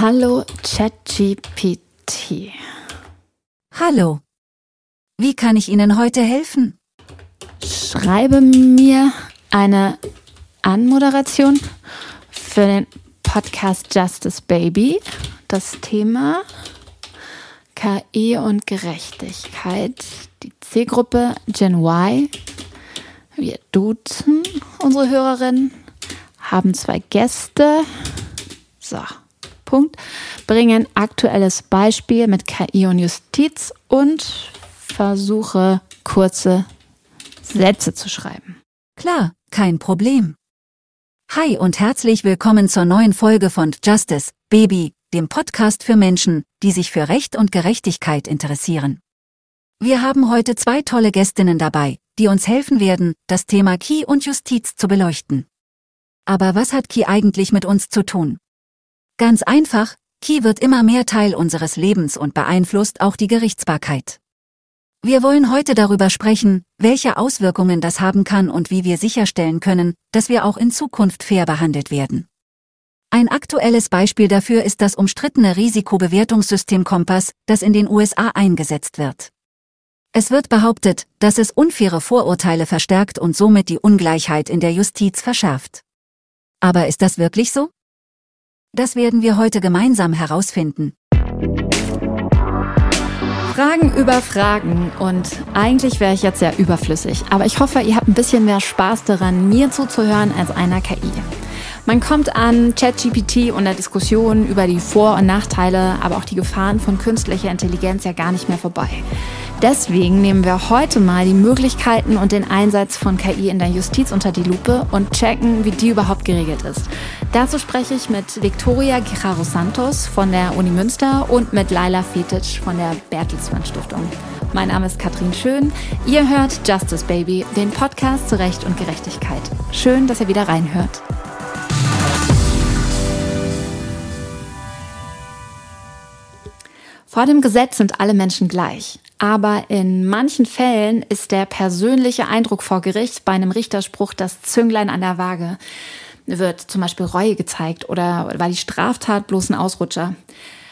Hallo ChatGPT. Hallo. Wie kann ich Ihnen heute helfen? Schreibe mir eine Anmoderation für den Podcast Justice Baby. Das Thema KI und Gerechtigkeit. Die Zielgruppe Gen Y. Wir duzen unsere Hörerin, haben zwei Gäste. So. Punkt, bringen aktuelles Beispiel mit KI und Justiz und versuche kurze Sätze zu schreiben. Klar, kein Problem. Hi und herzlich willkommen zur neuen Folge von Justice, Baby, dem Podcast für Menschen, die sich für Recht und Gerechtigkeit interessieren. Wir haben heute zwei tolle Gästinnen dabei, die uns helfen werden, das Thema Key und Justiz zu beleuchten. Aber was hat Key eigentlich mit uns zu tun? Ganz einfach, Key wird immer mehr Teil unseres Lebens und beeinflusst auch die Gerichtsbarkeit. Wir wollen heute darüber sprechen, welche Auswirkungen das haben kann und wie wir sicherstellen können, dass wir auch in Zukunft fair behandelt werden. Ein aktuelles Beispiel dafür ist das umstrittene Risikobewertungssystem Kompass, das in den USA eingesetzt wird. Es wird behauptet, dass es unfaire Vorurteile verstärkt und somit die Ungleichheit in der Justiz verschärft. Aber ist das wirklich so? Das werden wir heute gemeinsam herausfinden. Fragen über Fragen und eigentlich wäre ich jetzt sehr überflüssig, aber ich hoffe, ihr habt ein bisschen mehr Spaß daran, mir zuzuhören als einer KI. Man kommt an ChatGPT und der Diskussion über die Vor- und Nachteile, aber auch die Gefahren von künstlicher Intelligenz ja gar nicht mehr vorbei. Deswegen nehmen wir heute mal die Möglichkeiten und den Einsatz von KI in der Justiz unter die Lupe und checken, wie die überhaupt geregelt ist. Dazu spreche ich mit Victoria Guerrero Santos von der Uni Münster und mit Laila Fetic von der Bertelsmann Stiftung. Mein Name ist Katrin Schön. Ihr hört Justice Baby, den Podcast zu Recht und Gerechtigkeit. Schön, dass ihr wieder reinhört. Vor dem Gesetz sind alle Menschen gleich. Aber in manchen Fällen ist der persönliche Eindruck vor Gericht bei einem Richterspruch das Zünglein an der Waage. Wird zum Beispiel Reue gezeigt oder war die Straftat bloß ein Ausrutscher?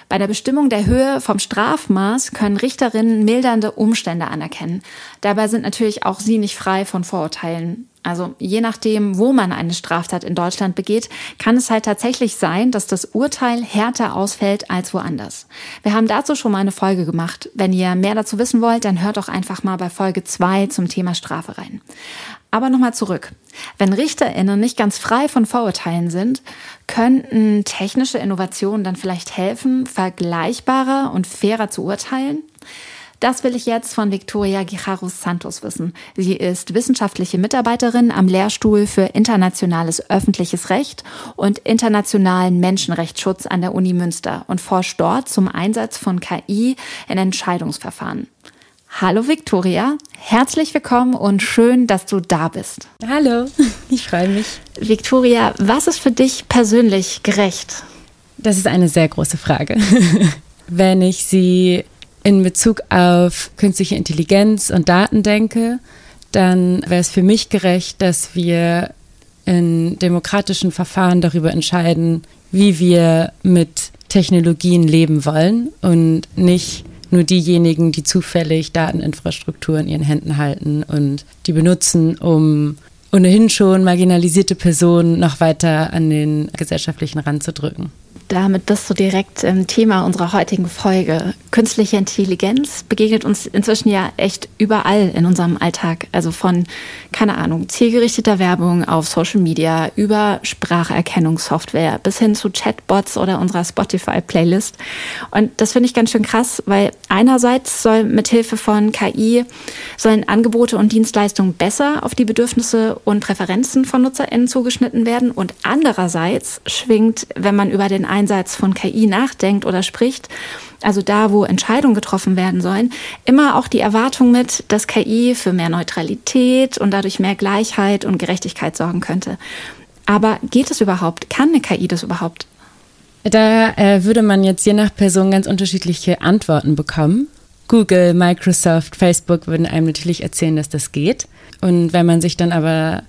Bei der Bestimmung der Höhe vom Strafmaß können Richterinnen mildernde Umstände anerkennen. Dabei sind natürlich auch sie nicht frei von Vorurteilen. Also je nachdem, wo man eine Straftat in Deutschland begeht, kann es halt tatsächlich sein, dass das Urteil härter ausfällt als woanders. Wir haben dazu schon mal eine Folge gemacht. Wenn ihr mehr dazu wissen wollt, dann hört doch einfach mal bei Folge 2 zum Thema Strafe rein. Aber nochmal zurück. Wenn RichterInnen nicht ganz frei von Vorurteilen sind, könnten technische Innovationen dann vielleicht helfen, vergleichbarer und fairer zu urteilen? Das will ich jetzt von Victoria Guijarro Santos wissen. Sie ist wissenschaftliche Mitarbeiterin am Lehrstuhl für internationales öffentliches Recht und internationalen Menschenrechtsschutz an der Uni Münster und forscht dort zum Einsatz von KI in Entscheidungsverfahren. Hallo Victoria, herzlich willkommen und schön, dass du da bist. Hallo, ich freue mich. Victoria, was ist für dich persönlich gerecht? Das ist eine sehr große Frage. Wenn ich sie in Bezug auf künstliche Intelligenz und Daten denke, dann wäre es für mich gerecht, dass wir in demokratischen Verfahren darüber entscheiden, wie wir mit Technologien leben wollen und nicht nur diejenigen, die zufällig Dateninfrastruktur in ihren Händen halten und die benutzen, um ohnehin schon marginalisierte Personen noch weiter an den gesellschaftlichen Rand zu drücken. Damit bist du direkt im Thema unserer heutigen Folge. Künstliche Intelligenz begegnet uns inzwischen ja echt überall in unserem Alltag. Also von, keine Ahnung, zielgerichteter Werbung auf Social Media über Spracherkennungssoftware bis hin zu Chatbots oder unserer Spotify-Playlist. Und das finde ich ganz schön krass, weil einerseits soll mithilfe von KI sollen Angebote und Dienstleistungen besser auf die Bedürfnisse und Präferenzen von NutzerInnen zugeschnitten werden und andererseits schwingt, wenn man über den Einsatz von KI nachdenkt oder spricht, also da, wo Entscheidungen getroffen werden sollen, immer auch die Erwartung mit, dass KI für mehr Neutralität und dadurch mehr Gleichheit und Gerechtigkeit sorgen könnte. Aber geht es überhaupt? Kann eine KI das überhaupt? Da äh, würde man jetzt je nach Person ganz unterschiedliche Antworten bekommen. Google, Microsoft, Facebook würden einem natürlich erzählen, dass das geht. Und wenn man sich dann aber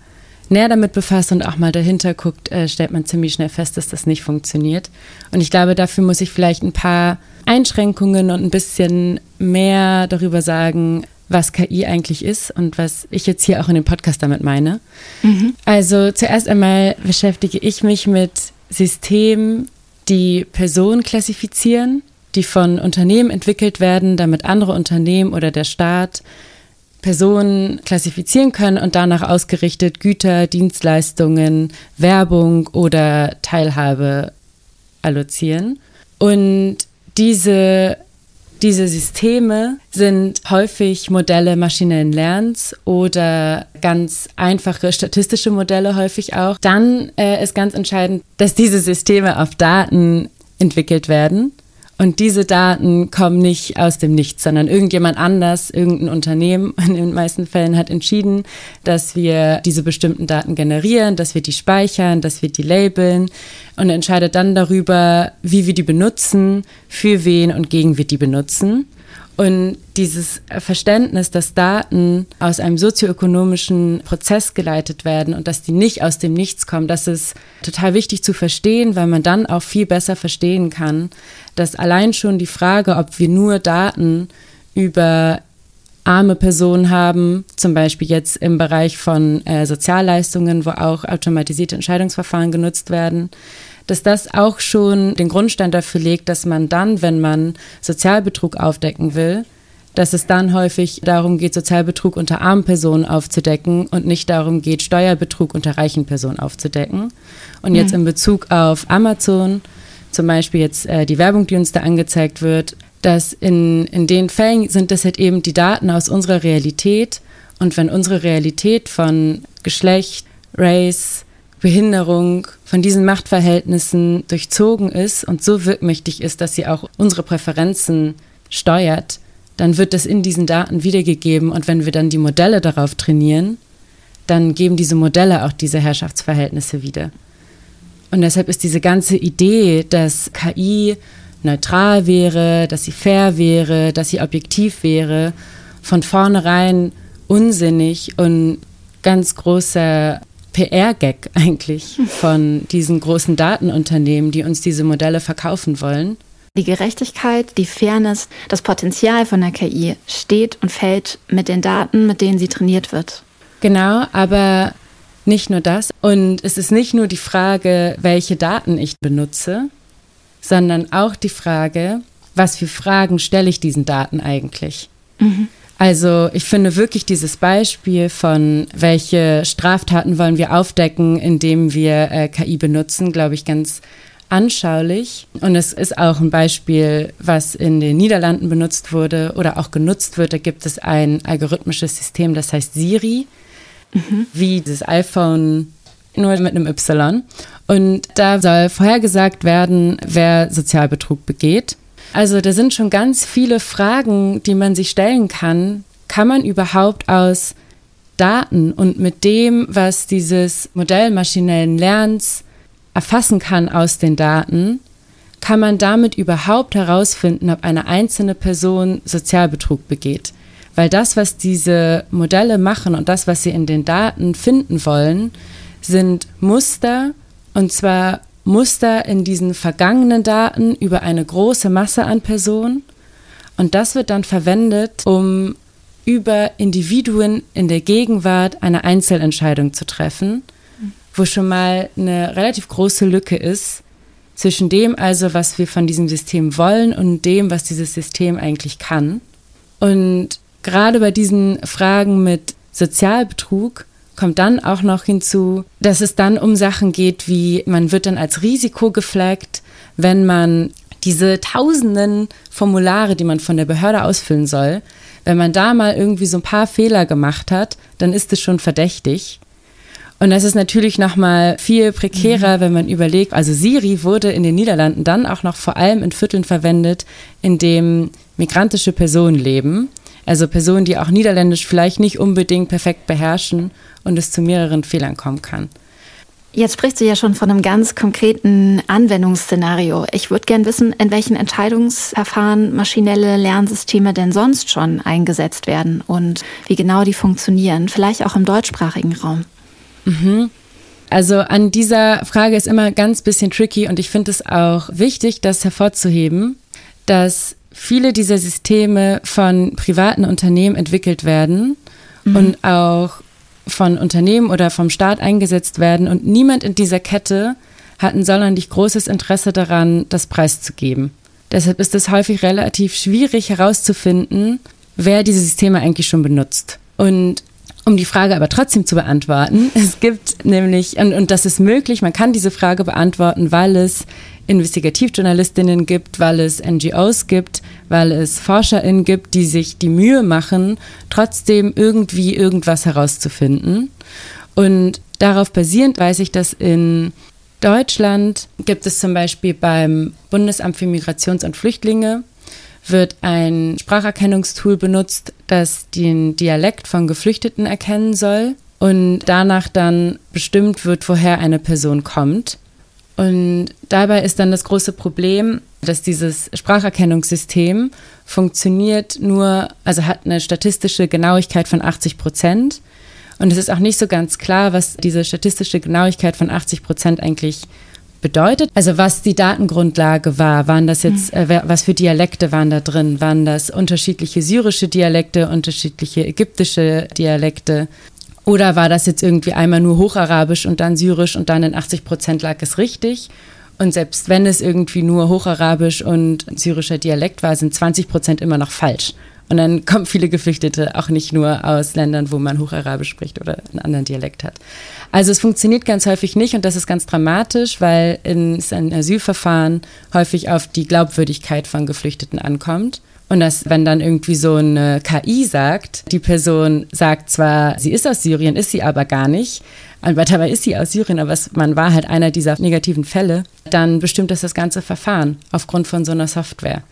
näher damit befasst und auch mal dahinter guckt, äh, stellt man ziemlich schnell fest, dass das nicht funktioniert. Und ich glaube, dafür muss ich vielleicht ein paar Einschränkungen und ein bisschen mehr darüber sagen, was KI eigentlich ist und was ich jetzt hier auch in dem Podcast damit meine. Mhm. Also zuerst einmal beschäftige ich mich mit Systemen, die Personen klassifizieren, die von Unternehmen entwickelt werden, damit andere Unternehmen oder der Staat Personen klassifizieren können und danach ausgerichtet Güter, Dienstleistungen, Werbung oder Teilhabe allozieren. Und diese, diese Systeme sind häufig Modelle maschinellen Lernens oder ganz einfache statistische Modelle häufig auch. Dann äh, ist ganz entscheidend, dass diese Systeme auf Daten entwickelt werden und diese Daten kommen nicht aus dem Nichts, sondern irgendjemand anders, irgendein Unternehmen in den meisten Fällen hat entschieden, dass wir diese bestimmten Daten generieren, dass wir die speichern, dass wir die labeln und entscheidet dann darüber, wie wir die benutzen, für wen und gegen wir die benutzen. Und dieses Verständnis, dass Daten aus einem sozioökonomischen Prozess geleitet werden und dass die nicht aus dem Nichts kommen, das ist total wichtig zu verstehen, weil man dann auch viel besser verstehen kann, dass allein schon die Frage, ob wir nur Daten über arme Personen haben, zum Beispiel jetzt im Bereich von äh, Sozialleistungen, wo auch automatisierte Entscheidungsverfahren genutzt werden, dass das auch schon den Grundstein dafür legt, dass man dann, wenn man Sozialbetrug aufdecken will, dass es dann häufig darum geht, Sozialbetrug unter armen Personen aufzudecken und nicht darum geht, Steuerbetrug unter reichen Personen aufzudecken. Und jetzt mhm. in Bezug auf Amazon, zum Beispiel jetzt äh, die Werbung, die uns da angezeigt wird, dass in, in den Fällen sind das halt eben die Daten aus unserer Realität. Und wenn unsere Realität von Geschlecht, Race, Behinderung, von diesen Machtverhältnissen durchzogen ist und so wirkmächtig ist, dass sie auch unsere Präferenzen steuert, dann wird das in diesen Daten wiedergegeben und wenn wir dann die Modelle darauf trainieren, dann geben diese Modelle auch diese Herrschaftsverhältnisse wieder. Und deshalb ist diese ganze Idee, dass KI neutral wäre, dass sie fair wäre, dass sie objektiv wäre, von vornherein unsinnig und ganz großer PR-Gag eigentlich von diesen großen Datenunternehmen, die uns diese Modelle verkaufen wollen. Die Gerechtigkeit, die Fairness, das Potenzial von der KI steht und fällt mit den Daten, mit denen sie trainiert wird. Genau, aber nicht nur das. Und es ist nicht nur die Frage, welche Daten ich benutze, sondern auch die Frage, was für Fragen stelle ich diesen Daten eigentlich? Mhm. Also ich finde wirklich dieses Beispiel von, welche Straftaten wollen wir aufdecken, indem wir äh, KI benutzen, glaube ich, ganz anschaulich. Und es ist auch ein Beispiel, was in den Niederlanden benutzt wurde oder auch genutzt wird. Da gibt es ein algorithmisches System, das heißt Siri, mhm. wie dieses iPhone nur mit einem Y. Und da soll vorhergesagt werden, wer Sozialbetrug begeht. Also da sind schon ganz viele Fragen, die man sich stellen kann. Kann man überhaupt aus Daten und mit dem, was dieses Modell maschinellen Lernens erfassen kann aus den Daten, kann man damit überhaupt herausfinden, ob eine einzelne Person Sozialbetrug begeht. Weil das, was diese Modelle machen und das, was sie in den Daten finden wollen, sind Muster, und zwar Muster in diesen vergangenen Daten über eine große Masse an Personen und das wird dann verwendet, um über Individuen in der Gegenwart eine Einzelentscheidung zu treffen, wo schon mal eine relativ große Lücke ist zwischen dem also, was wir von diesem System wollen und dem, was dieses System eigentlich kann. Und gerade bei diesen Fragen mit Sozialbetrug kommt dann auch noch hinzu, dass es dann um Sachen geht, wie man wird dann als Risiko geflaggt, wenn man diese tausenden Formulare, die man von der Behörde ausfüllen soll, wenn man da mal irgendwie so ein paar Fehler gemacht hat, dann ist es schon verdächtig. Und das ist natürlich noch mal viel prekärer, mhm. wenn man überlegt, also Siri wurde in den Niederlanden dann auch noch vor allem in Vierteln verwendet, in dem migrantische Personen leben. Also Personen, die auch Niederländisch vielleicht nicht unbedingt perfekt beherrschen und es zu mehreren Fehlern kommen kann. Jetzt sprichst du ja schon von einem ganz konkreten Anwendungsszenario. Ich würde gern wissen, in welchen Entscheidungsverfahren maschinelle Lernsysteme denn sonst schon eingesetzt werden und wie genau die funktionieren, vielleicht auch im deutschsprachigen Raum. Mhm. Also an dieser Frage ist immer ganz bisschen tricky und ich finde es auch wichtig, das hervorzuheben, dass viele dieser Systeme von privaten Unternehmen entwickelt werden mhm. und auch von Unternehmen oder vom Staat eingesetzt werden und niemand in dieser Kette hat ein sonderlich großes Interesse daran, das preiszugeben. Deshalb ist es häufig relativ schwierig herauszufinden, wer diese Systeme eigentlich schon benutzt. Und um die Frage aber trotzdem zu beantworten, es gibt nämlich, und, und das ist möglich, man kann diese Frage beantworten, weil es Investigativjournalistinnen gibt, weil es NGOs gibt, weil es ForscherInnen gibt, die sich die Mühe machen, trotzdem irgendwie irgendwas herauszufinden. Und darauf basierend weiß ich, dass in Deutschland gibt es zum Beispiel beim Bundesamt für Migrations- und Flüchtlinge wird ein Spracherkennungstool benutzt, das den Dialekt von Geflüchteten erkennen soll und danach dann bestimmt wird, woher eine Person kommt. Und dabei ist dann das große Problem, dass dieses Spracherkennungssystem funktioniert nur, also hat eine statistische Genauigkeit von 80 Prozent. Und es ist auch nicht so ganz klar, was diese statistische Genauigkeit von 80 Prozent eigentlich bedeutet. Also was die Datengrundlage war, waren das jetzt, mhm. äh, was für Dialekte waren da drin? Waren das unterschiedliche syrische Dialekte, unterschiedliche ägyptische Dialekte? Oder war das jetzt irgendwie einmal nur Hocharabisch und dann Syrisch und dann in 80 Prozent lag es richtig? Und selbst wenn es irgendwie nur Hocharabisch und syrischer Dialekt war, sind 20 Prozent immer noch falsch. Und dann kommen viele Geflüchtete auch nicht nur aus Ländern, wo man Hocharabisch spricht oder einen anderen Dialekt hat. Also es funktioniert ganz häufig nicht und das ist ganz dramatisch, weil es ein Asylverfahren häufig auf die Glaubwürdigkeit von Geflüchteten ankommt. Und dass, wenn dann irgendwie so eine KI sagt, die Person sagt zwar, sie ist aus Syrien, ist sie aber gar nicht, aber dabei ist sie aus Syrien, aber man war halt einer dieser negativen Fälle, dann bestimmt das das ganze Verfahren aufgrund von so einer Software.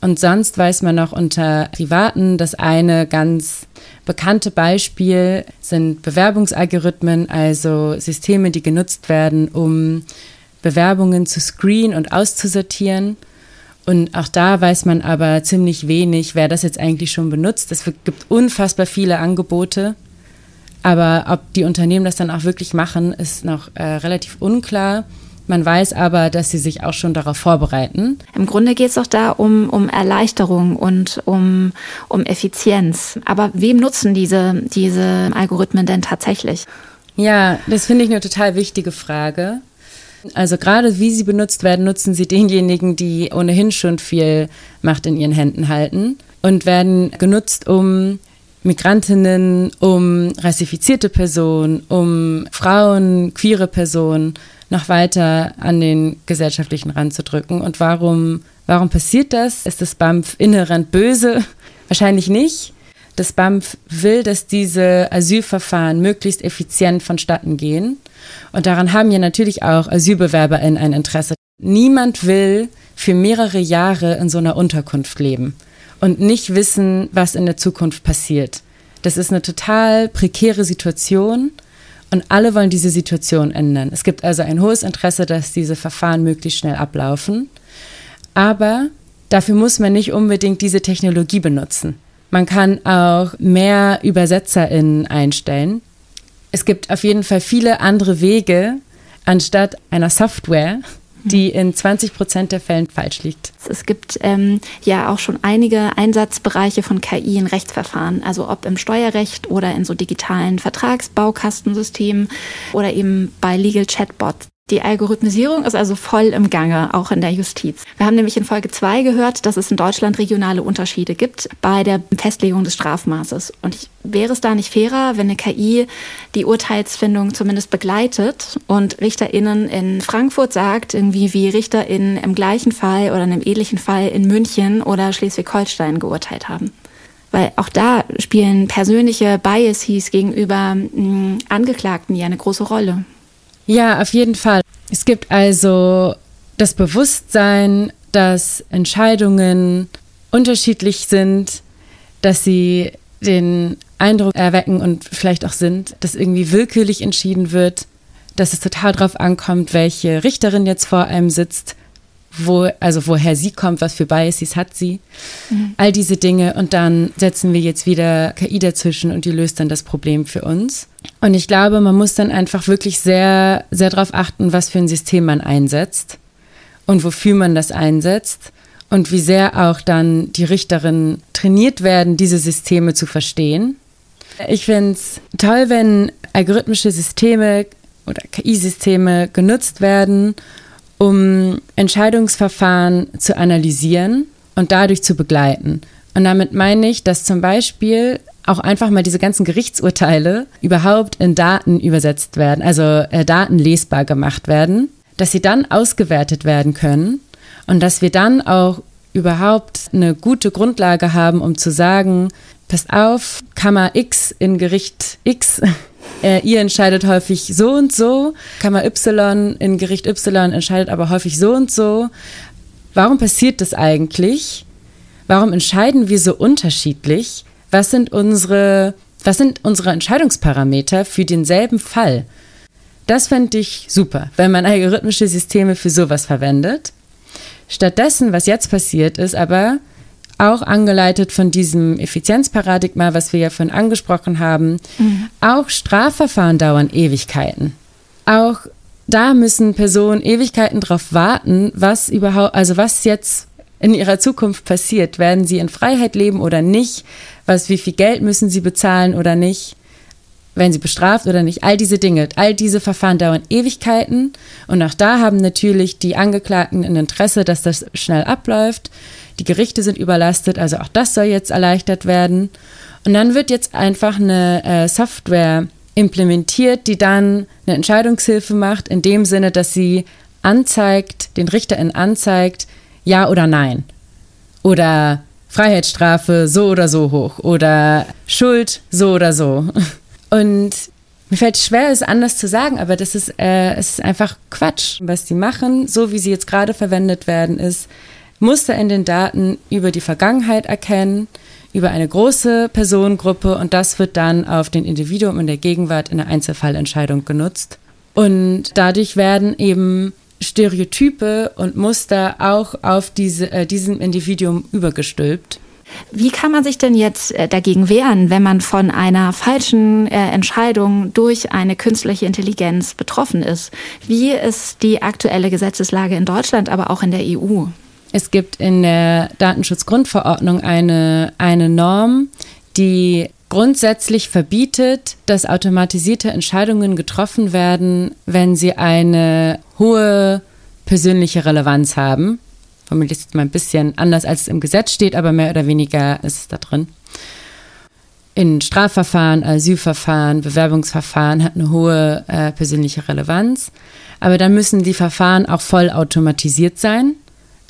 Und sonst weiß man noch unter Privaten, das eine ganz bekannte Beispiel sind Bewerbungsalgorithmen, also Systeme, die genutzt werden, um Bewerbungen zu screenen und auszusortieren. Und auch da weiß man aber ziemlich wenig, wer das jetzt eigentlich schon benutzt. Es gibt unfassbar viele Angebote. Aber ob die Unternehmen das dann auch wirklich machen, ist noch äh, relativ unklar. Man weiß aber, dass sie sich auch schon darauf vorbereiten. Im Grunde geht es doch da um, um Erleichterung und um, um Effizienz. Aber wem nutzen diese, diese Algorithmen denn tatsächlich? Ja, das finde ich eine total wichtige Frage. Also gerade wie sie benutzt werden, nutzen sie denjenigen, die ohnehin schon viel Macht in ihren Händen halten und werden genutzt, um Migrantinnen, um rassifizierte Personen, um Frauen, queere Personen noch weiter an den gesellschaftlichen Rand zu drücken. Und warum, warum passiert das? Ist das BAMF inhärent böse? Wahrscheinlich nicht. Das BAMF will, dass diese Asylverfahren möglichst effizient vonstatten gehen. Und daran haben ja natürlich auch AsylbewerberInnen ein Interesse. Niemand will für mehrere Jahre in so einer Unterkunft leben und nicht wissen, was in der Zukunft passiert. Das ist eine total prekäre Situation und alle wollen diese Situation ändern. Es gibt also ein hohes Interesse, dass diese Verfahren möglichst schnell ablaufen. Aber dafür muss man nicht unbedingt diese Technologie benutzen. Man kann auch mehr UbersetzerInnen einstellen. Es gibt auf jeden Fall viele andere Wege, anstatt einer Software, die in 20 Prozent der Fällen falsch liegt. Es gibt ähm, ja auch schon einige Einsatzbereiche von KI in Rechtsverfahren, also ob im Steuerrecht oder in so digitalen Vertragsbaukastensystemen oder eben bei Legal Chatbots. Die Algorithmisierung ist also voll im Gange, auch in der Justiz. Wir haben nämlich in Folge 2 gehört, dass es in Deutschland regionale Unterschiede gibt bei der Festlegung des Strafmaßes. Und ich, wäre es da nicht fairer, wenn eine KI die Urteilsfindung zumindest begleitet und RichterInnen in Frankfurt sagt, irgendwie wie RichterInnen im gleichen Fall oder in einem ähnlichen Fall in München oder Schleswig-Holstein geurteilt haben? Weil auch da spielen persönliche Biases gegenüber mh, mm, Angeklagten ja eine große Rolle. Ja, auf jeden Fall. Es gibt also das Bewusstsein, dass Entscheidungen unterschiedlich sind, dass sie den Eindruck erwecken und vielleicht auch sind, dass irgendwie willkürlich entschieden wird, dass es total darauf ankommt, welche Richterin jetzt vor einem sitzt, wo, also woher sie kommt, was für Biases hat sie, mhm. all diese Dinge. Und dann setzen wir jetzt wieder KI dazwischen und die löst dann das Problem für uns. Und ich glaube, man muss dann einfach wirklich sehr, sehr darauf achten, was für ein System man einsetzt und wofür man das einsetzt und wie sehr auch dann die Richterinnen trainiert werden, diese Systeme zu verstehen. Ich finde es toll, wenn algorithmische Systeme oder KI-Systeme genutzt werden, um Entscheidungsverfahren zu analysieren und dadurch zu begleiten. Und damit meine ich, dass zum Beispiel auch einfach mal diese ganzen Gerichtsurteile überhaupt in Daten übersetzt werden, also äh, Daten lesbar gemacht werden, dass sie dann ausgewertet werden können und dass wir dann auch überhaupt eine gute Grundlage haben, um zu sagen, passt auf, Kammer X in Gericht X, äh, ihr entscheidet häufig so und so, Kammer Y in Gericht Y entscheidet aber häufig so und so. Warum passiert das eigentlich? Warum entscheiden wir so unterschiedlich? Was sind unsere, was sind unsere Entscheidungsparameter für denselben Fall? Das fände ich super, wenn man algorithmische Systeme für sowas verwendet. Stattdessen, was jetzt passiert ist, aber auch angeleitet von diesem Effizienzparadigma, was wir ja vorhin angesprochen haben, mhm. auch Strafverfahren dauern Ewigkeiten. Auch da müssen Personen Ewigkeiten darauf warten, was überhaupt, also was jetzt in ihrer Zukunft passiert. Werden sie in Freiheit leben oder nicht? Was, wie viel Geld müssen sie bezahlen oder nicht? Werden sie bestraft oder nicht? All diese Dinge, all diese Verfahren dauern Ewigkeiten. Und auch da haben natürlich die Angeklagten ein Interesse, dass das schnell abläuft. Die Gerichte sind überlastet, also auch das soll jetzt erleichtert werden. Und dann wird jetzt einfach eine äh, Software implementiert, die dann eine Entscheidungshilfe macht, in dem Sinne, dass sie anzeigt, den RichterInnen anzeigt, ja oder nein. Oder Freiheitsstrafe so oder so hoch. Oder Schuld so oder so. Und mir fällt schwer, es anders zu sagen, aber das ist, äh, es ist einfach Quatsch. Was sie machen, so wie sie jetzt gerade verwendet werden, ist, Muster in den Daten über die Vergangenheit erkennen, über eine große Personengruppe und das wird dann auf den Individuum in der Gegenwart in der Einzelfallentscheidung genutzt. Und dadurch werden eben Stereotype und Muster auch auf diese, äh, diesem Individuum übergestülpt. Wie kann man sich denn jetzt äh, dagegen wehren, wenn man von einer falschen äh, Entscheidung durch eine künstliche Intelligenz betroffen ist? Wie ist die aktuelle Gesetzeslage in Deutschland, aber auch in der EU? Es gibt in der Datenschutzgrundverordnung eine, eine Norm, die grundsätzlich verbietet, dass automatisierte Entscheidungen getroffen werden, wenn sie eine hohe persönliche Relevanz haben. Formuliert ist jetzt mal ein bisschen anders, als es im Gesetz steht, aber mehr oder weniger ist es da drin. In Strafverfahren, Asylverfahren, Bewerbungsverfahren hat eine hohe äh, persönliche Relevanz. Aber dann müssen die Verfahren auch voll automatisiert sein.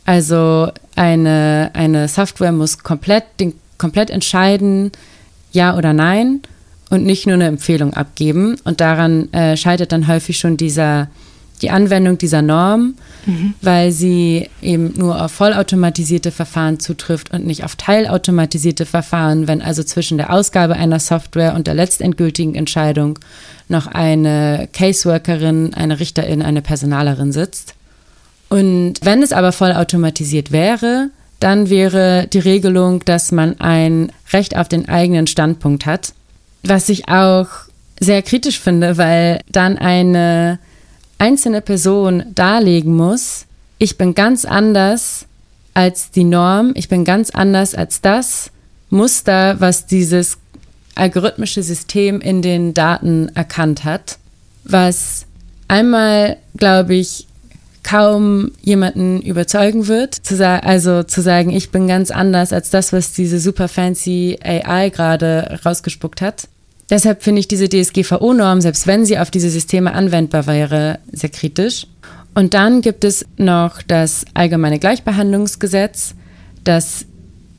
Also eine, eine Software muss komplett, den, komplett entscheiden, ja oder nein und nicht nur eine Empfehlung abgeben. Und daran äh, scheitert dann häufig schon dieser, die Anwendung dieser Norm, mhm. weil sie eben nur auf vollautomatisierte Verfahren zutrifft und nicht auf teilautomatisierte Verfahren, wenn also zwischen der Ausgabe einer Software und der letztendgültigen Entscheidung noch eine Caseworkerin, eine Richterin, eine Personalerin sitzt. Und wenn es aber vollautomatisiert wäre, dann wäre die Regelung, dass man ein Recht auf den eigenen Standpunkt hat, was ich auch sehr kritisch finde, weil dann eine einzelne Person darlegen muss, ich bin ganz anders als die Norm, ich bin ganz anders als das Muster, was dieses algorithmische System in den Daten erkannt hat, was einmal, glaube ich, kaum jemanden überzeugen wird, zu also zu sagen, ich bin ganz anders als das, was diese super fancy AI gerade rausgespuckt hat. Deshalb finde ich diese DSGVO-Norm, selbst wenn sie auf diese Systeme anwendbar wäre, sehr kritisch. Und dann gibt es noch das Allgemeine Gleichbehandlungsgesetz, das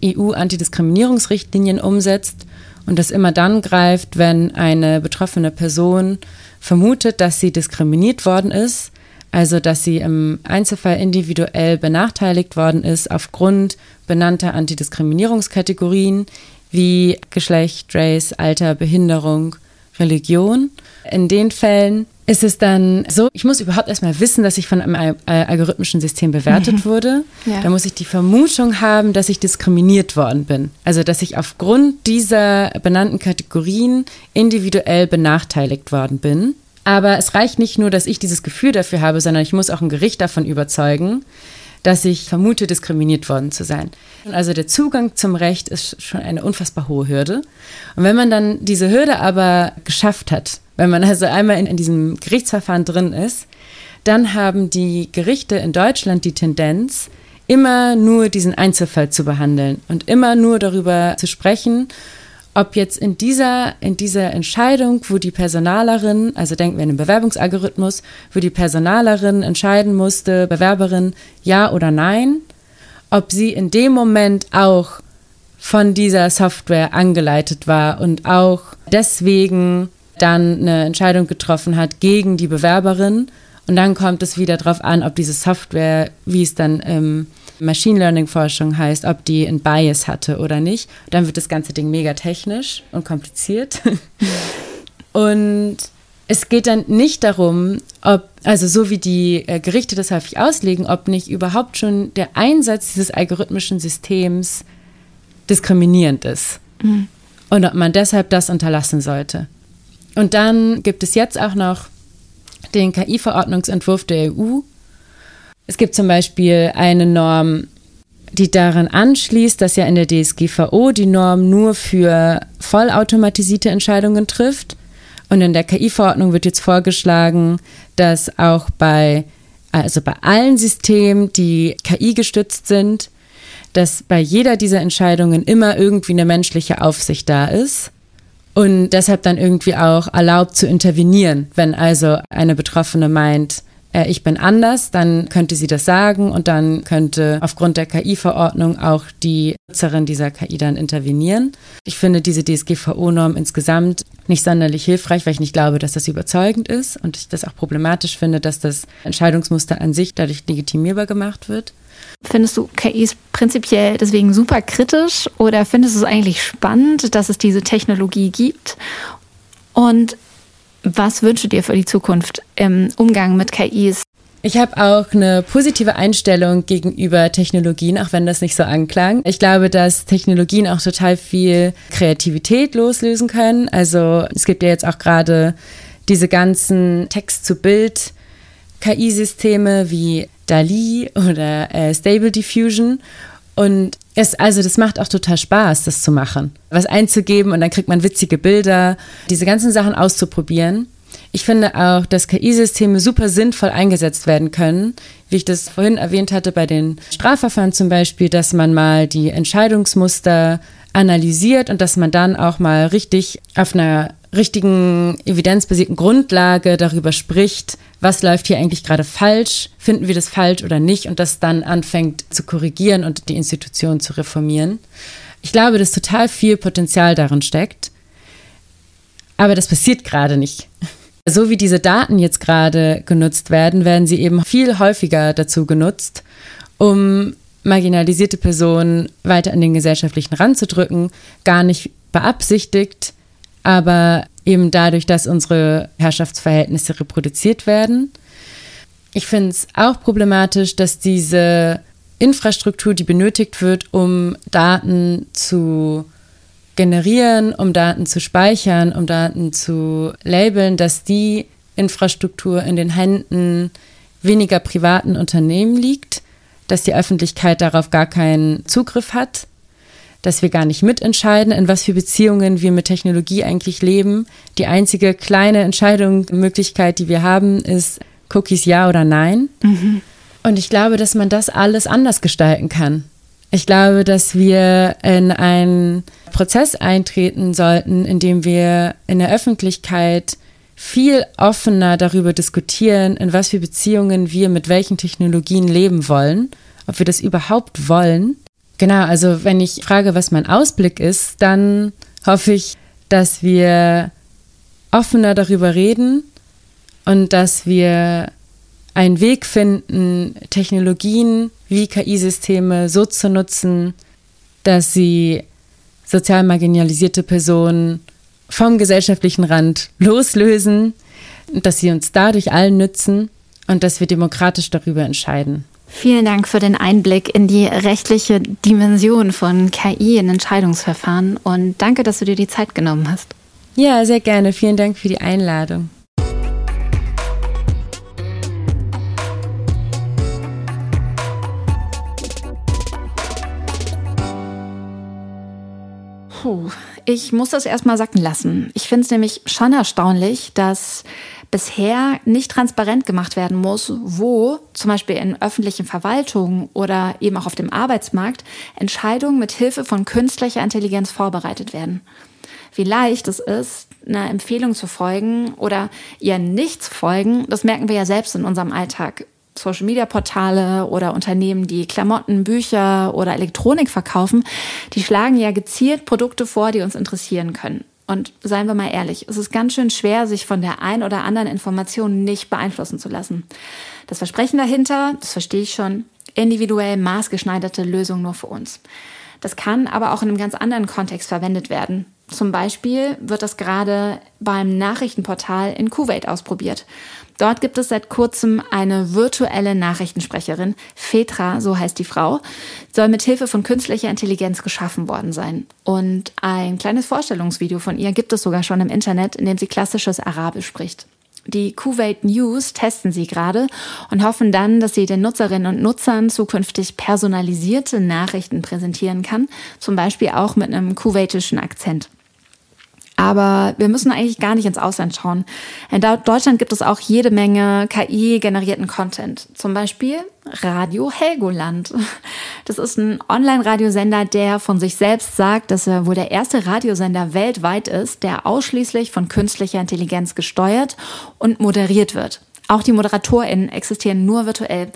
EU-Antidiskriminierungsrichtlinien umsetzt und das immer dann greift, wenn eine betroffene Person vermutet, dass sie diskriminiert worden ist also dass sie im Einzelfall individuell benachteiligt worden ist aufgrund benannter Antidiskriminierungskategorien wie Geschlecht, Race, Alter, Behinderung, Religion. In den Fällen ist es dann so, ich muss überhaupt erstmal wissen, dass ich von einem algorithmischen System bewertet mhm. wurde. Ja. Da muss ich die Vermutung haben, dass ich diskriminiert worden bin. Also, dass ich aufgrund dieser benannten Kategorien individuell benachteiligt worden bin. Aber es reicht nicht nur, dass ich dieses Gefühl dafür habe, sondern ich muss auch ein Gericht davon überzeugen, dass ich vermute, diskriminiert worden zu sein. Also der Zugang zum Recht ist schon eine unfassbar hohe Hürde. Und wenn man dann diese Hürde aber geschafft hat, wenn man also einmal in, in diesem Gerichtsverfahren drin ist, dann haben die Gerichte in Deutschland die Tendenz, immer nur diesen Einzelfall zu behandeln und immer nur darüber zu sprechen, ob jetzt in dieser, in dieser Entscheidung, wo die Personalerin, also denken wir an den Bewerbungsalgorithmus, wo die Personalerin entscheiden musste, Bewerberin ja oder nein, ob sie in dem Moment auch von dieser Software angeleitet war und auch deswegen dann eine Entscheidung getroffen hat gegen die Bewerberin. Und dann kommt es wieder darauf an, ob diese Software, wie es dann im Machine Learning Forschung heißt, ob die ein Bias hatte oder nicht. Dann wird das ganze Ding mega technisch und kompliziert. und es geht dann nicht darum, ob, also so wie die äh, Gerichte das häufig auslegen, ob nicht überhaupt schon der Einsatz dieses algorithmischen Systems diskriminierend ist. Mhm. Und ob man deshalb das unterlassen sollte. Und dann gibt es jetzt auch noch den KI-Verordnungsentwurf der EU. Es gibt zum Beispiel eine Norm, die daran anschließt, dass ja in der DSGVO die Norm nur für vollautomatisierte Entscheidungen trifft. Und in der KI-Verordnung wird jetzt vorgeschlagen, dass auch bei, also bei allen Systemen, die KI gestützt sind, dass bei jeder dieser Entscheidungen immer irgendwie eine menschliche Aufsicht da ist und deshalb dann irgendwie auch erlaubt zu intervenieren, wenn also eine Betroffene meint, äh, ich bin anders, dann könnte sie das sagen und dann könnte aufgrund der KI-Verordnung auch die Nutzerin dieser KI dann intervenieren. Ich finde diese DSGVO-Norm insgesamt nicht sonderlich hilfreich, weil ich nicht glaube, dass das überzeugend ist und ich das auch problematisch finde, dass das Entscheidungsmuster an sich dadurch legitimierbar gemacht wird. Findest du KIs prinzipiell deswegen super kritisch oder findest du es eigentlich spannend, dass es diese Technologie gibt? Und was wünschst du dir für die Zukunft im Umgang mit KIs? Ich habe auch eine positive Einstellung gegenüber Technologien, auch wenn das nicht so anklang. Ich glaube, dass Technologien auch total viel Kreativität loslösen können. Also es gibt ja jetzt auch gerade diese ganzen Text-zu-Bild- KI-Systeme wie DALI oder äh, Stable Diffusion. Und es, also das macht auch total Spaß, das zu machen. Was einzugeben und dann kriegt man witzige Bilder, diese ganzen Sachen auszuprobieren. Ich finde auch, dass KI-Systeme super sinnvoll eingesetzt werden können. Wie ich das vorhin erwähnt hatte bei den Strafverfahren zum Beispiel, dass man mal die Entscheidungsmuster analysiert und dass man dann auch mal richtig auf einer richtigen evidenzbasierten Grundlage darüber spricht, was läuft hier eigentlich gerade falsch, finden wir das falsch oder nicht und das dann anfängt zu korrigieren und die Institution zu reformieren. Ich glaube, dass total viel Potenzial darin steckt, aber das passiert gerade nicht. So wie diese Daten jetzt gerade genutzt werden, werden sie eben viel häufiger dazu genutzt, um marginalisierte Personen weiter an den gesellschaftlichen Rand zu drücken, gar nicht beabsichtigt, aber eben dadurch, dass unsere Herrschaftsverhältnisse reproduziert werden. Ich finde es auch problematisch, dass diese Infrastruktur, die benötigt wird, um Daten zu generieren, um Daten zu speichern, um Daten zu labeln, dass die Infrastruktur in den Händen weniger privaten Unternehmen liegt, dass die Öffentlichkeit darauf gar keinen Zugriff hat dass wir gar nicht mitentscheiden, in was für Beziehungen wir mit Technologie eigentlich leben. Die einzige kleine Entscheidung, Möglichkeit, die wir haben, ist Cookies ja oder nein. Mhm. Und ich glaube, dass man das alles anders gestalten kann. Ich glaube, dass wir in einen Prozess eintreten sollten, in dem wir in der Öffentlichkeit viel offener darüber diskutieren, in was für Beziehungen wir mit welchen Technologien leben wollen, ob wir das überhaupt wollen Genau, also wenn ich frage, was mein Ausblick ist, dann hoffe ich, dass wir offener darüber reden und dass wir einen Weg finden, Technologien wie KI-Systeme so zu nutzen, dass sie sozial marginalisierte Personen vom gesellschaftlichen Rand loslösen, dass sie uns dadurch allen nützen und dass wir demokratisch darüber entscheiden. Vielen Dank für den Einblick in die rechtliche Dimension von KI in Entscheidungsverfahren und danke, dass du dir die Zeit genommen hast. Ja, sehr gerne. Vielen Dank für die Einladung. Puh, ich muss das erstmal sacken lassen. Ich finde es nämlich schon erstaunlich, dass bisher nicht transparent gemacht werden muss, wo zum Beispiel in öffentlichen Verwaltungen oder eben auch auf dem Arbeitsmarkt Entscheidungen mit Hilfe von künstlicher Intelligenz vorbereitet werden. Wie leicht es ist, einer Empfehlung zu folgen oder ihr nicht zu folgen, das merken wir ja selbst in unserem Alltag. Social-Media-Portale oder Unternehmen, die Klamotten, Bücher oder Elektronik verkaufen, die schlagen ja gezielt Produkte vor, die uns interessieren können. Und seien wir mal ehrlich, es ist ganz schön schwer, sich von der ein oder anderen Information nicht beeinflussen zu lassen. Das Versprechen dahinter, das verstehe ich schon, individuell maßgeschneiderte Lösung nur für uns. Das kann aber auch in einem ganz anderen Kontext verwendet werden. Zum Beispiel wird das gerade beim Nachrichtenportal in Kuwait ausprobiert. Dort gibt es seit kurzem eine virtuelle Nachrichtensprecherin. Fetra, so heißt die Frau, soll mit Hilfe von künstlicher Intelligenz geschaffen worden sein. Und ein kleines Vorstellungsvideo von ihr gibt es sogar schon im Internet, in dem sie klassisches Arabisch spricht. Die Kuwait News testen sie gerade und hoffen dann, dass sie den Nutzerinnen und Nutzern zukünftig personalisierte Nachrichten präsentieren kann, zum Beispiel auch mit einem kuwaitischen Akzent. Aber wir müssen eigentlich gar nicht ins Ausland schauen. In Deutschland gibt es auch jede Menge KI-generierten Content. Zum Beispiel Radio Helgoland. Das ist ein Online-Radiosender, der von sich selbst sagt, dass er wohl der erste Radiosender weltweit ist, der ausschließlich von künstlicher Intelligenz gesteuert und moderiert wird. Auch die ModeratorInnen existieren nur virtuell.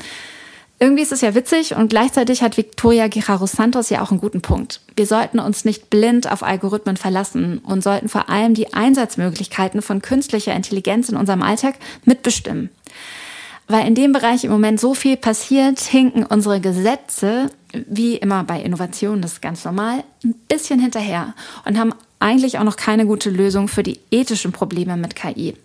Irgendwie ist es ja witzig und gleichzeitig hat Victoria Guijarro Santos ja auch einen guten Punkt. Wir sollten uns nicht blind auf Algorithmen verlassen und sollten vor allem die Einsatzmöglichkeiten von künstlicher Intelligenz in unserem Alltag mitbestimmen. Weil in dem Bereich im Moment so viel passiert, hinken unsere Gesetze, wie immer bei Innovationen, das ist ganz normal, ein bisschen hinterher und haben eigentlich auch noch keine gute Lösung für die ethischen Probleme mit KI.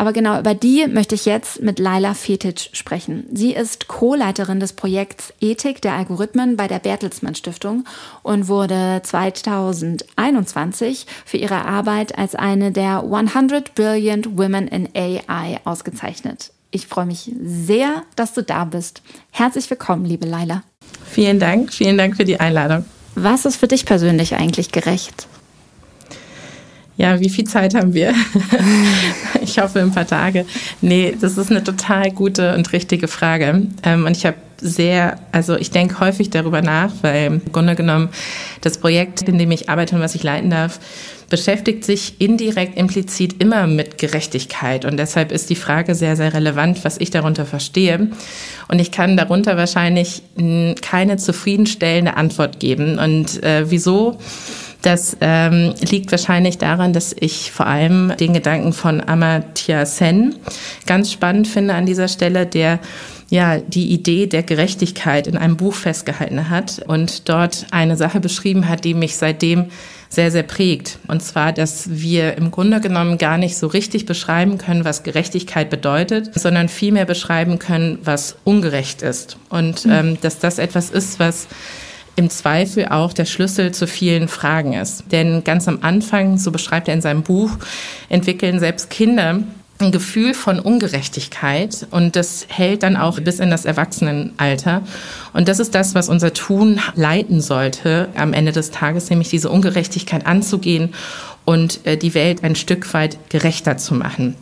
Aber genau über die möchte ich jetzt mit Laila Fetic sprechen. Sie ist Co-Leiterin des Projekts Ethik der Algorithmen bei der Bertelsmann Stiftung und wurde 2021 für ihre Arbeit als eine der 100 Brilliant Women in AI ausgezeichnet. Ich freue mich sehr, dass du da bist. Herzlich willkommen, liebe Laila. Vielen Dank, vielen Dank für die Einladung. Was ist für dich persönlich eigentlich gerecht? Ja, wie viel Zeit haben wir? ich hoffe, ein paar Tage. Nee, das ist eine total gute und richtige Frage. Ähm, und ich habe sehr, also ich denke häufig darüber nach, weil im Grunde genommen das Projekt, in dem ich arbeite und was ich leiten darf, beschäftigt sich indirekt, implizit immer mit Gerechtigkeit. Und deshalb ist die Frage sehr, sehr relevant, was ich darunter verstehe. Und ich kann darunter wahrscheinlich keine zufriedenstellende Antwort geben. Und äh, wieso? Das ähm, liegt wahrscheinlich daran, dass ich vor allem den Gedanken von Amartya Sen ganz spannend finde an dieser Stelle, der ja die Idee der Gerechtigkeit in einem Buch festgehalten hat und dort eine Sache beschrieben hat, die mich seitdem sehr, sehr prägt. Und zwar, dass wir im Grunde genommen gar nicht so richtig beschreiben können, was Gerechtigkeit bedeutet, sondern vielmehr beschreiben können, was ungerecht ist. Und mhm. ähm, dass das etwas ist, was im Zweifel auch der Schlüssel zu vielen Fragen ist. Denn ganz am Anfang, so beschreibt er in seinem Buch, entwickeln selbst Kinder ein Gefühl von Ungerechtigkeit und das hält dann auch bis in das Erwachsenenalter. Und das ist das, was unser Tun leiten sollte am Ende des Tages, nämlich diese Ungerechtigkeit anzugehen und äh, die Welt ein Stück weit gerechter zu machen.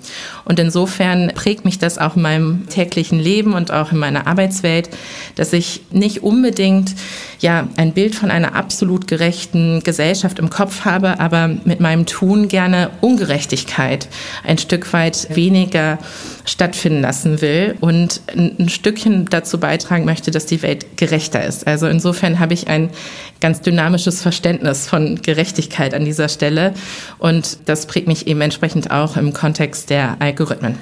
Und insofern prägt mich das auch in meinem täglichen Leben und auch in meiner Arbeitswelt, dass ich nicht unbedingt ja ein Bild von einer absolut gerechten Gesellschaft im Kopf habe, aber mit meinem Tun gerne Ungerechtigkeit ein Stück weit weniger stattfinden lassen will und ein Stückchen dazu beitragen möchte, dass die Welt gerechter ist. Also insofern habe ich ein ganz dynamisches Verständnis von Gerechtigkeit an dieser Stelle und das prägt mich eben entsprechend auch im Kontext der Algorithmen.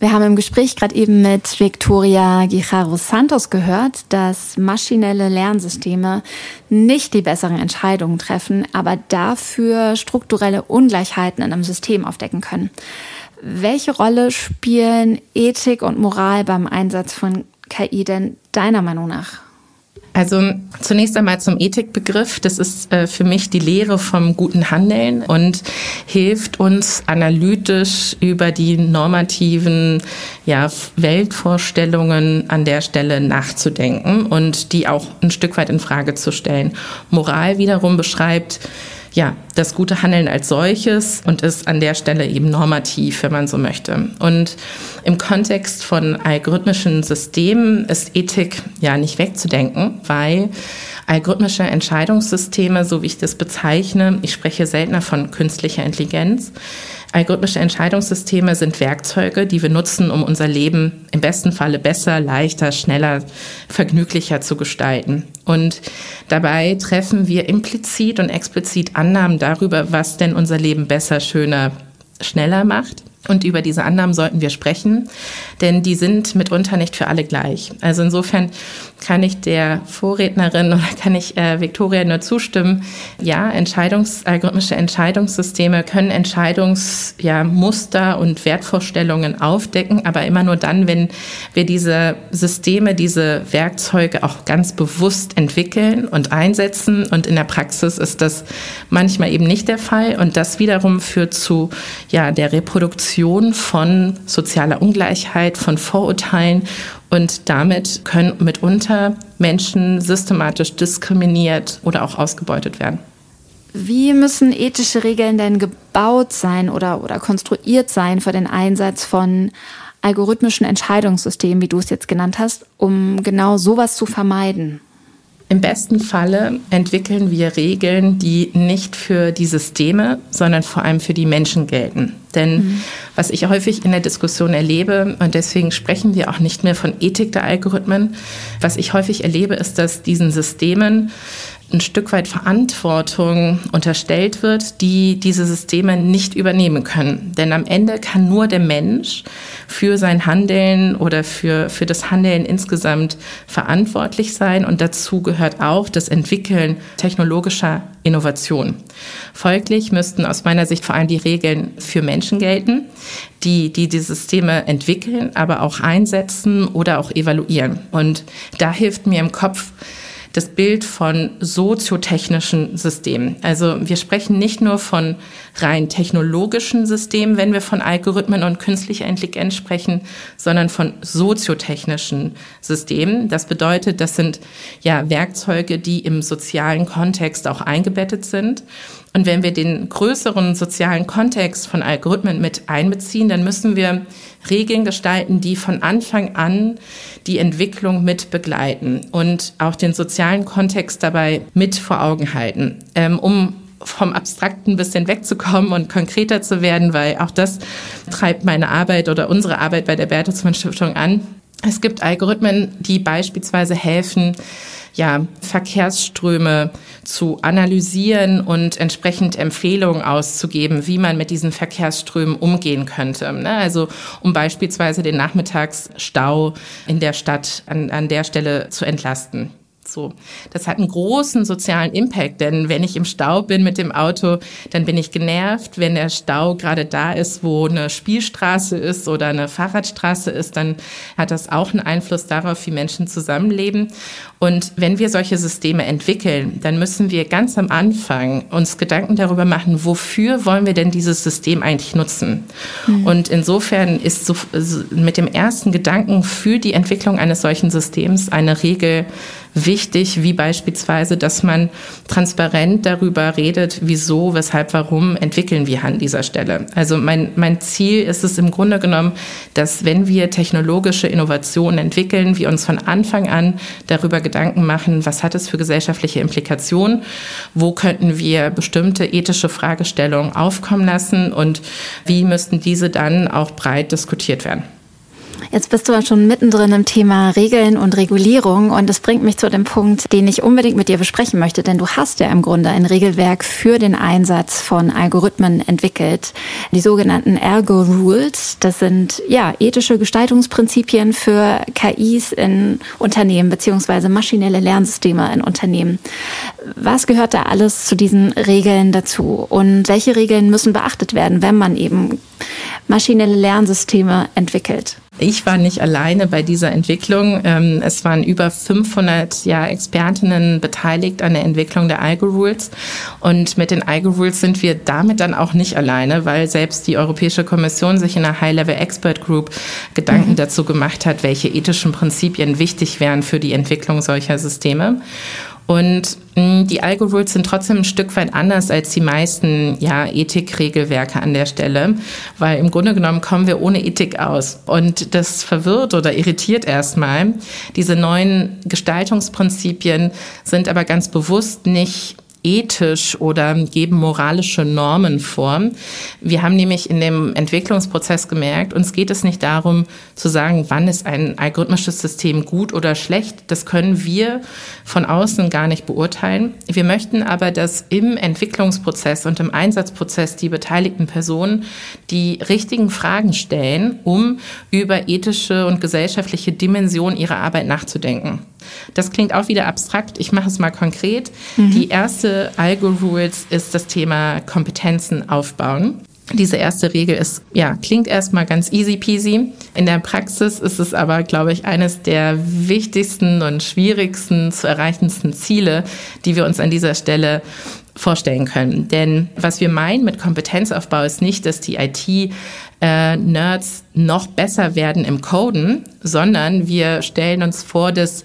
Wir haben im Gespräch gerade eben mit Victoria Guijarro Santos gehört, dass maschinelle Lernsysteme nicht die besseren Entscheidungen treffen, aber dafür strukturelle Ungleichheiten in einem System aufdecken können. Welche Rolle spielen Ethik und Moral beim Einsatz von KI denn deiner Meinung nach? Also zunächst einmal zum Ethikbegriff. Das ist äh, für mich die Lehre vom guten Handeln und hilft uns analytisch über die normativen ja, Weltvorstellungen an der Stelle nachzudenken und die auch ein Stück weit in Frage zu stellen. Moral wiederum beschreibt ja, das gute Handeln als solches und ist an der Stelle eben normativ, wenn man so möchte. Und im Kontext von algorithmischen Systemen ist Ethik ja nicht wegzudenken, weil algorithmische Entscheidungssysteme, so wie ich das bezeichne, ich spreche seltener von künstlicher Intelligenz, Algorithmische Entscheidungssysteme sind Werkzeuge, die wir nutzen, um unser Leben im besten Falle besser, leichter, schneller, vergnüglicher zu gestalten. Und dabei treffen wir implizit und explizit Annahmen darüber, was denn unser Leben besser, schöner, schneller macht. Und über diese Annahmen sollten wir sprechen, denn die sind mitunter nicht für alle gleich. Also insofern kann ich der Vorrednerin oder kann ich äh, Victoria nur zustimmen. Ja, Entscheidungs, algorithmische Entscheidungssysteme können Entscheidungsmuster ja, und Wertvorstellungen aufdecken, aber immer nur dann, wenn wir diese Systeme, diese Werkzeuge auch ganz bewusst entwickeln und einsetzen. Und in der Praxis ist das manchmal eben nicht der Fall. Und das wiederum führt zu ja, der Reproduktion von sozialer Ungleichheit, von Vorurteilen und damit können mitunter Menschen systematisch diskriminiert oder auch ausgebeutet werden. Wie müssen ethische Regeln denn gebaut sein oder, oder konstruiert sein für den Einsatz von algorithmischen Entscheidungssystemen, wie du es jetzt genannt hast, um genau sowas zu vermeiden? Im besten Falle entwickeln wir Regeln, die nicht für die Systeme, sondern vor allem für die Menschen gelten. Denn mhm. was ich häufig in der Diskussion erlebe, und deswegen sprechen wir auch nicht mehr von Ethik der Algorithmen, was ich häufig erlebe, ist, dass diesen Systemen ein Stück weit Verantwortung unterstellt wird, die diese Systeme nicht übernehmen können. Denn am Ende kann nur der Mensch für sein Handeln oder für, für das Handeln insgesamt verantwortlich sein. Und dazu gehört auch das Entwickeln technologischer Innovation. Folglich müssten aus meiner Sicht vor allem die Regeln für Menschen gelten, die, die die Systeme entwickeln, aber auch einsetzen oder auch evaluieren. Und da hilft mir im Kopf das Bild von soziotechnischen Systemen. Also wir sprechen nicht nur von rein technologischen Systemen, wenn wir von Algorithmen und künstlicher Intelligenz sprechen, sondern von soziotechnischen Systemen. Das bedeutet, das sind ja Werkzeuge, die im sozialen Kontext auch eingebettet sind. Und wenn wir den größeren sozialen Kontext von Algorithmen mit einbeziehen, dann müssen wir Regeln gestalten, die von Anfang an die Entwicklung mit begleiten und auch den sozialen Kontext dabei mit vor Augen halten, ähm, um vom Abstrakten ein bisschen wegzukommen und konkreter zu werden, weil auch das treibt meine Arbeit oder unsere Arbeit bei der Bertelsmann Stiftung an. Es gibt Algorithmen, die beispielsweise helfen, ja, Verkehrsströme zu analysieren und entsprechend Empfehlungen auszugeben, wie man mit diesen Verkehrsströmen umgehen könnte. Ne? Also um beispielsweise den Nachmittagsstau in der Stadt an, an der Stelle zu entlasten. So, das hat einen großen sozialen Impact, denn wenn ich im Stau bin mit dem Auto, dann bin ich genervt. Wenn der Stau gerade da ist, wo eine Spielstraße ist oder eine Fahrradstraße ist, dann hat das auch einen Einfluss darauf, wie Menschen zusammenleben. Und wenn wir solche Systeme entwickeln, dann müssen wir ganz am Anfang uns Gedanken darüber machen, wofür wollen wir denn dieses System eigentlich nutzen? Mhm. Und insofern ist so, mit dem ersten Gedanken für die Entwicklung eines solchen Systems eine Regel wichtig, wie beispielsweise, dass man transparent darüber redet, wieso, weshalb, warum entwickeln wir an dieser Stelle. Also mein, mein Ziel ist es im Grunde genommen, dass wenn wir technologische Innovationen entwickeln, wir uns von Anfang an darüber Gedanken machen, was hat es für gesellschaftliche Implikationen, wo könnten wir bestimmte ethische Fragestellungen aufkommen lassen und wie müssten diese dann auch breit diskutiert werden. Jetzt bist du ja schon mittendrin im Thema Regeln und Regulierung und das bringt mich zu dem Punkt, den ich unbedingt mit dir besprechen möchte, denn du hast ja im Grunde ein Regelwerk für den Einsatz von Algorithmen entwickelt, die sogenannten Ergo Rules. Das sind ja ethische Gestaltungsprinzipien für KIs in Unternehmen beziehungsweise maschinelle Lernsysteme in Unternehmen. Was gehört da alles zu diesen Regeln dazu und welche Regeln müssen beachtet werden, wenn man eben maschinelle Lernsysteme entwickelt. Ich war nicht alleine bei dieser Entwicklung. Ähm, es waren über 500 ja, Expertinnen beteiligt an der Entwicklung der Algo-Rules. Und mit den Algo-Rules sind wir damit dann auch nicht alleine, weil selbst die Europäische Kommission sich in einer High-Level Expert Group Gedanken mhm. dazu gemacht hat, welche ethischen Prinzipien wichtig wären für die Entwicklung solcher Systeme. Und mh, die Algorules sind trotzdem ein Stück weit anders als die meisten ja, Ethikregelwerke an der Stelle, weil im Grunde genommen kommen wir ohne Ethik aus. Und das verwirrt oder irritiert erstmal. Diese neuen Gestaltungsprinzipien sind aber ganz bewusst nicht ethisch oder geben moralische Normen vor. Wir haben nämlich in dem Entwicklungsprozess gemerkt, uns geht es nicht darum zu sagen, wann ist ein algorithmisches System gut oder schlecht. Das können wir von außen gar nicht beurteilen. Wir möchten aber, dass im Entwicklungsprozess und im Einsatzprozess die beteiligten Personen die richtigen Fragen stellen, um über ethische und gesellschaftliche Dimensionen ihrer Arbeit nachzudenken. Das klingt auch wieder abstrakt. Ich mache es mal konkret. Mhm. Die erste Algo-Rules ist das Thema Kompetenzen aufbauen. Diese erste Regel ist, ja, klingt erstmal ganz easy peasy. In der Praxis ist es aber, glaube ich, eines der wichtigsten und schwierigsten zu erreichendsten Ziele, die wir uns an dieser Stelle vorstellen können. Denn was wir meinen mit Kompetenzaufbau ist nicht, dass die IT-Nerds äh, noch besser werden im Coden, sondern wir stellen uns vor, dass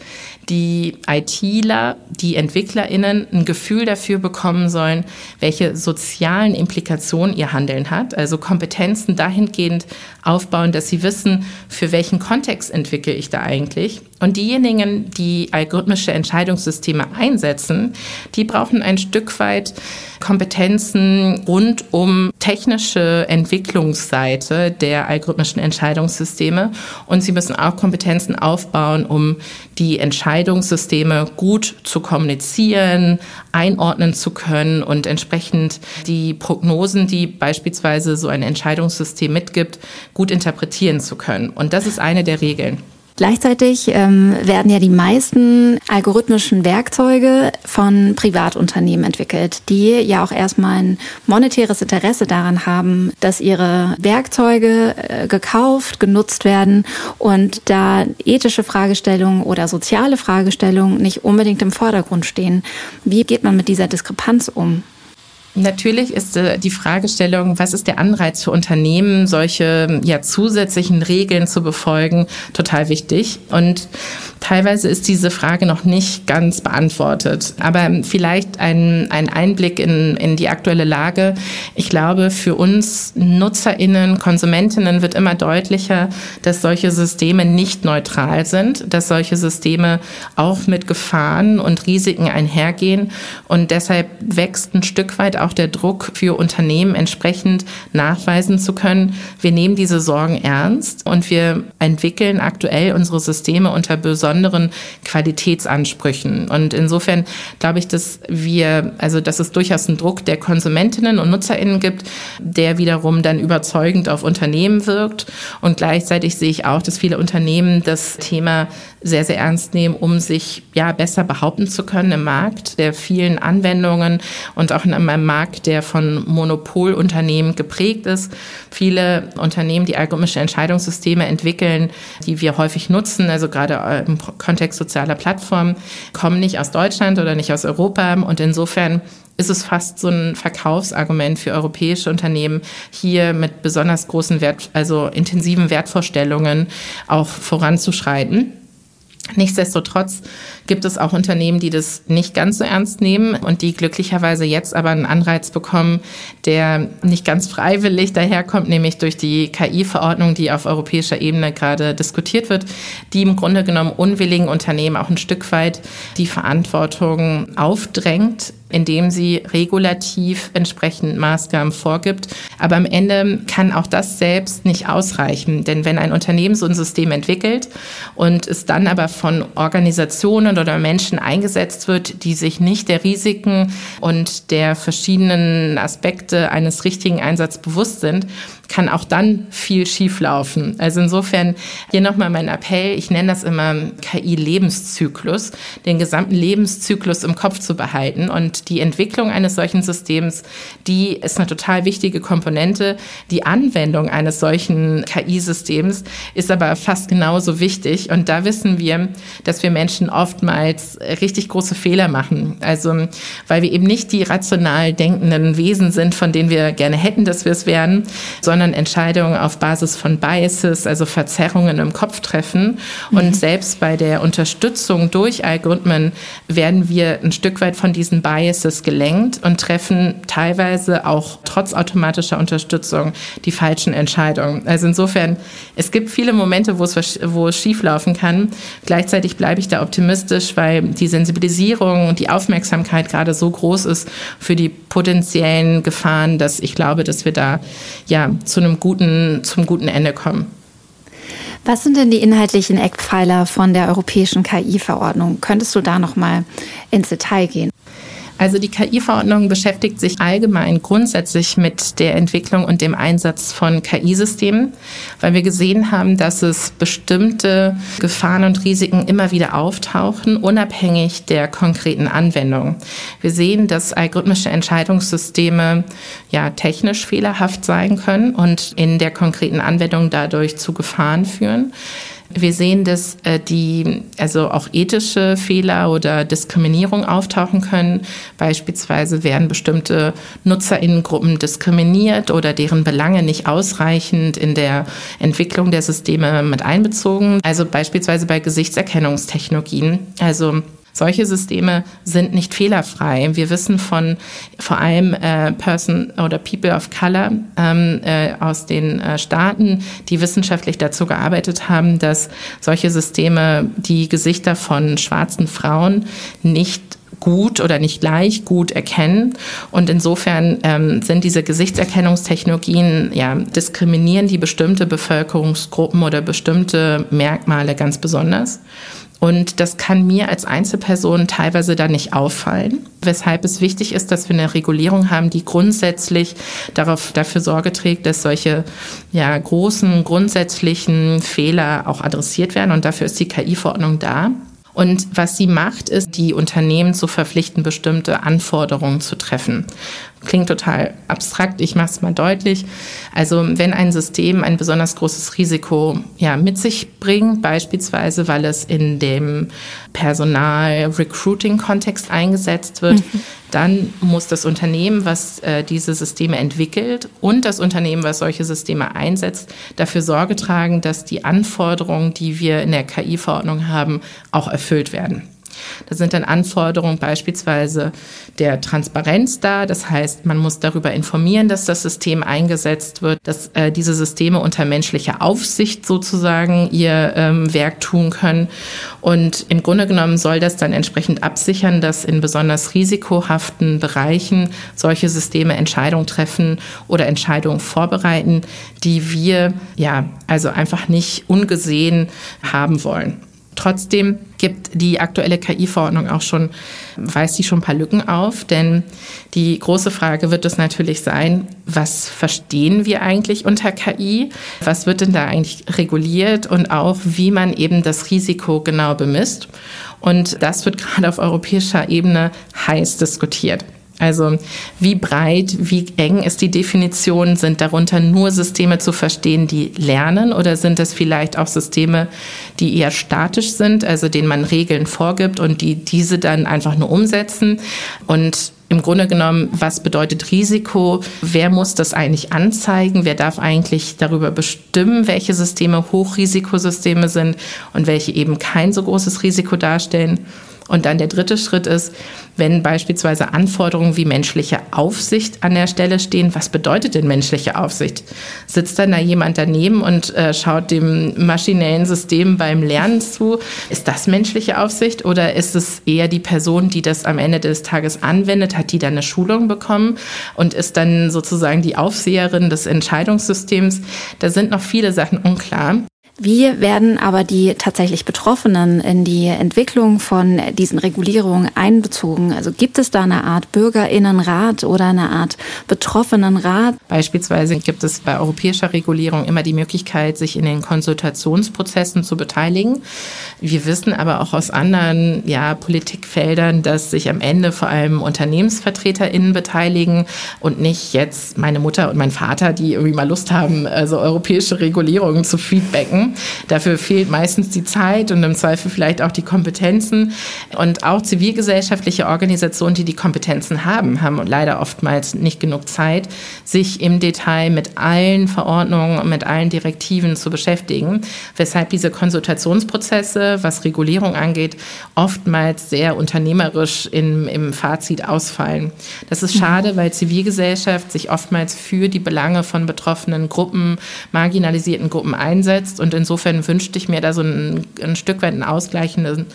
die ITler, die EntwicklerInnen ein Gefühl dafür bekommen sollen, welche sozialen Implikationen ihr Handeln hat. Also Kompetenzen dahingehend aufbauen, dass sie wissen, für welchen Kontext entwickle ich da eigentlich. Und diejenigen, die algorithmische Entscheidungssysteme einsetzen, die brauchen ein Stück weit Kompetenzen rund um technische Entwicklungsseite der algorithmischen Entscheidungssysteme. Und sie müssen auch Kompetenzen aufbauen, um die Entscheidungssysteme gut zu kommunizieren, einordnen zu können und entsprechend die Prognosen, die beispielsweise so ein Entscheidungssystem mitgibt, gut interpretieren zu können. Und das ist eine der Regeln. Gleichzeitig ähm, werden ja die meisten algorithmischen Werkzeuge von Privatunternehmen entwickelt, die ja auch erstmal ein monetäres Interesse daran haben, dass ihre Werkzeuge äh, gekauft, genutzt werden und da ethische Fragestellungen oder soziale Fragestellungen nicht unbedingt im Vordergrund stehen. Wie geht man mit dieser Diskrepanz um? Natürlich ist äh, die Fragestellung, was ist der Anreiz für Unternehmen, solche ja, zusätzlichen Regeln zu befolgen, total wichtig. Und teilweise ist diese Frage noch nicht ganz beantwortet. Aber vielleicht ein, ein Einblick in, in die aktuelle Lage. Ich glaube, für uns NutzerInnen, KonsumentInnen wird immer deutlicher, dass solche Systeme nicht neutral sind, dass solche Systeme auch mit Gefahren und Risiken einhergehen. Und deshalb wächst ein Stück weit der Druck für Unternehmen entsprechend nachweisen zu können, wir nehmen diese Sorgen ernst und wir entwickeln aktuell unsere Systeme unter besonderen Qualitätsansprüchen. Und insofern glaube ich, dass wir, also dass es durchaus einen Druck der Konsumentinnen und Nutzerinnen gibt, der wiederum dann überzeugend auf Unternehmen wirkt. Und gleichzeitig sehe ich auch, dass viele Unternehmen das Thema sehr, sehr ernst nehmen, um sich ja besser behaupten zu können im Markt der vielen Anwendungen und auch in einem Markt, der von Monopolunternehmen geprägt ist. Viele Unternehmen, die algorithmische Entscheidungssysteme entwickeln, die wir häufig nutzen, also gerade im Kontext sozialer Plattformen, kommen nicht aus Deutschland oder nicht aus Europa und insofern ist es fast so ein Verkaufsargument für europäische Unternehmen, hier mit besonders großen Wert, also intensiven Wertvorstellungen auch voranzuschreiten. Nichtsdestotrotz gibt es auch Unternehmen, die das nicht ganz so ernst nehmen und die glücklicherweise jetzt aber einen Anreiz bekommen, der nicht ganz freiwillig daherkommt, nämlich durch die KI-Verordnung, die auf europäischer Ebene gerade diskutiert wird, die im Grunde genommen unwilligen Unternehmen auch ein Stück weit die Verantwortung aufdrängt, indem sie regulativ entsprechend Maßgaben vorgibt. Aber am Ende kann auch das selbst nicht ausreichen. Denn wenn ein Unternehmen so ein System entwickelt und es dann aber von Organisationen oder Menschen eingesetzt wird, die sich nicht der Risiken und der verschiedenen Aspekte eines richtigen Einsatzes bewusst sind, kann auch dann viel schieflaufen. Also insofern hier nochmal mein Appell, ich nenne das immer KI-Lebenszyklus, den gesamten Lebenszyklus im Kopf zu behalten. Und die Entwicklung eines solchen Systems, die ist eine total wichtige Komponente. Die Anwendung eines solchen KI-Systems ist aber fast genauso wichtig. Und da wissen wir, dass wir Menschen oftmals richtig große Fehler machen. Also, weil wir eben nicht die rational denkenden Wesen sind, von denen wir gerne hätten, dass wir es wären, sondern Entscheidungen auf Basis von Biases, also Verzerrungen im Kopf treffen. Mhm. Und selbst bei der Unterstützung durch Algorithmen werden wir ein Stück weit von diesen Biases gelenkt und treffen teilweise auch trotz automatischer Unterstützung die falschen Entscheidungen. Also insofern, es gibt viele Momente, wo es, wo es schieflaufen kann. Gleichzeitig bleibe ich da optimistisch, weil die Sensibilisierung und die Aufmerksamkeit gerade so groß ist für die potenziellen Gefahren, dass ich glaube, dass wir da ja zu einem guten, zum guten Ende kommen. Was sind denn die inhaltlichen Eckpfeiler von der europäischen KI-Verordnung? Könntest du da noch mal ins Detail gehen? Also die KI-Verordnung beschäftigt sich allgemein grundsätzlich mit der Entwicklung und dem Einsatz von KI-Systemen, weil wir gesehen haben, dass es bestimmte Gefahren und Risiken immer wieder auftauchen, unabhängig der konkreten Anwendung. Wir sehen, dass algorithmische Entscheidungssysteme ja technisch fehlerhaft sein können und in der konkreten Anwendung dadurch zu Gefahren führen. Wir sehen, dass äh, die, also auch ethische Fehler oder Diskriminierung auftauchen können. Beispielsweise werden bestimmte Nutzerinnengruppen diskriminiert oder deren Belange nicht ausreichend in der Entwicklung der Systeme mit einbezogen. Also beispielsweise bei Gesichtserkennungstechnologien. Also solche Systeme sind nicht fehlerfrei. Wir wissen von vor allem äh, Person oder People of Color ähm, äh, aus den äh, Staaten, die wissenschaftlich dazu gearbeitet haben, dass solche Systeme die Gesichter von schwarzen Frauen nicht gut oder nicht gleich gut erkennen. Und insofern ähm, sind diese Gesichtserkennungstechnologien, ja, diskriminieren die bestimmte Bevölkerungsgruppen oder bestimmte Merkmale ganz besonders. Und das kann mir als Einzelperson teilweise dann nicht auffallen, weshalb es wichtig ist, dass wir eine Regulierung haben, die grundsätzlich darauf, dafür Sorge trägt, dass solche ja, großen grundsätzlichen Fehler auch adressiert werden. Und dafür ist die KI-Verordnung da. Und was sie macht, ist, die Unternehmen zu verpflichten, bestimmte Anforderungen zu treffen klingt total abstrakt, ich mache es mal deutlich. Also wenn ein System ein besonders großes Risiko ja, mit sich bringt, beispielsweise weil es in dem Personal-Recruiting-Kontext eingesetzt wird, mhm. dann muss das Unternehmen, was äh, diese Systeme entwickelt und das Unternehmen, was solche Systeme einsetzt, dafür Sorge tragen, dass die Anforderungen, die wir in der KI-Verordnung haben, auch erfüllt werden. Da sind dann Anforderungen beispielsweise der Transparenz da. Das heißt, man muss darüber informieren, dass das System eingesetzt wird, dass äh, diese Systeme unter menschlicher Aufsicht sozusagen ihr ähm, Werk tun können. Und im Grunde genommen soll das dann entsprechend absichern, dass in besonders risikohaften Bereichen solche Systeme Entscheidungen treffen oder Entscheidungen vorbereiten, die wir ja also einfach nicht ungesehen haben wollen. Trotzdem gibt die aktuelle KI-Verordnung auch schon, weist die schon ein paar Lücken auf, denn die große Frage wird es natürlich sein, was verstehen wir eigentlich unter KI? Was wird denn da eigentlich reguliert und auch, wie man eben das Risiko genau bemisst? Und das wird gerade auf europäischer Ebene heiß diskutiert. Also wie breit, wie eng ist die Definition? Sind darunter nur Systeme zu verstehen, die lernen oder sind es vielleicht auch Systeme, die eher statisch sind, also denen man Regeln vorgibt und die diese dann einfach nur umsetzen? Und im Grunde genommen, was bedeutet Risiko? Wer muss das eigentlich anzeigen? Wer darf eigentlich darüber bestimmen, welche Systeme Hochrisikosysteme sind und welche eben kein so großes Risiko darstellen? Und dann der dritte Schritt ist, wenn beispielsweise Anforderungen wie menschliche Aufsicht an der Stelle stehen, was bedeutet denn menschliche Aufsicht? Sitzt dann da jemand daneben und äh, schaut dem maschinellen System beim Lernen zu? Ist das menschliche Aufsicht oder ist es eher die Person, die das am Ende des Tages anwendet? Hat die dann eine Schulung bekommen und ist dann sozusagen die Aufseherin des Entscheidungssystems? Da sind noch viele Sachen unklar. Wie werden aber die tatsächlich Betroffenen in die Entwicklung von diesen Regulierungen einbezogen? Also gibt es da eine Art Bürgerinnenrat oder eine Art Betroffenenrat? Beispielsweise gibt es bei europäischer Regulierung immer die Möglichkeit, sich in den Konsultationsprozessen zu beteiligen. Wir wissen aber auch aus anderen ja, Politikfeldern, dass sich am Ende vor allem UnternehmensvertreterInnen beteiligen und nicht jetzt meine Mutter und mein Vater, die irgendwie mal Lust haben, also europäische Regulierungen zu feedbacken. Dafür fehlt meistens die Zeit und im Zweifel vielleicht auch die Kompetenzen. Und auch zivilgesellschaftliche Organisationen, die die Kompetenzen haben, haben leider oftmals nicht genug Zeit, sich im Detail mit allen Verordnungen und mit allen Direktiven zu beschäftigen, weshalb diese Konsultationsprozesse, was Regulierung angeht, oftmals sehr unternehmerisch im, im Fazit ausfallen. Das ist schade, weil Zivilgesellschaft sich oftmals für die Belange von betroffenen Gruppen, marginalisierten Gruppen einsetzt und insofern wünschte ich mir da so ein, ein Stück weit einen ausgleichenden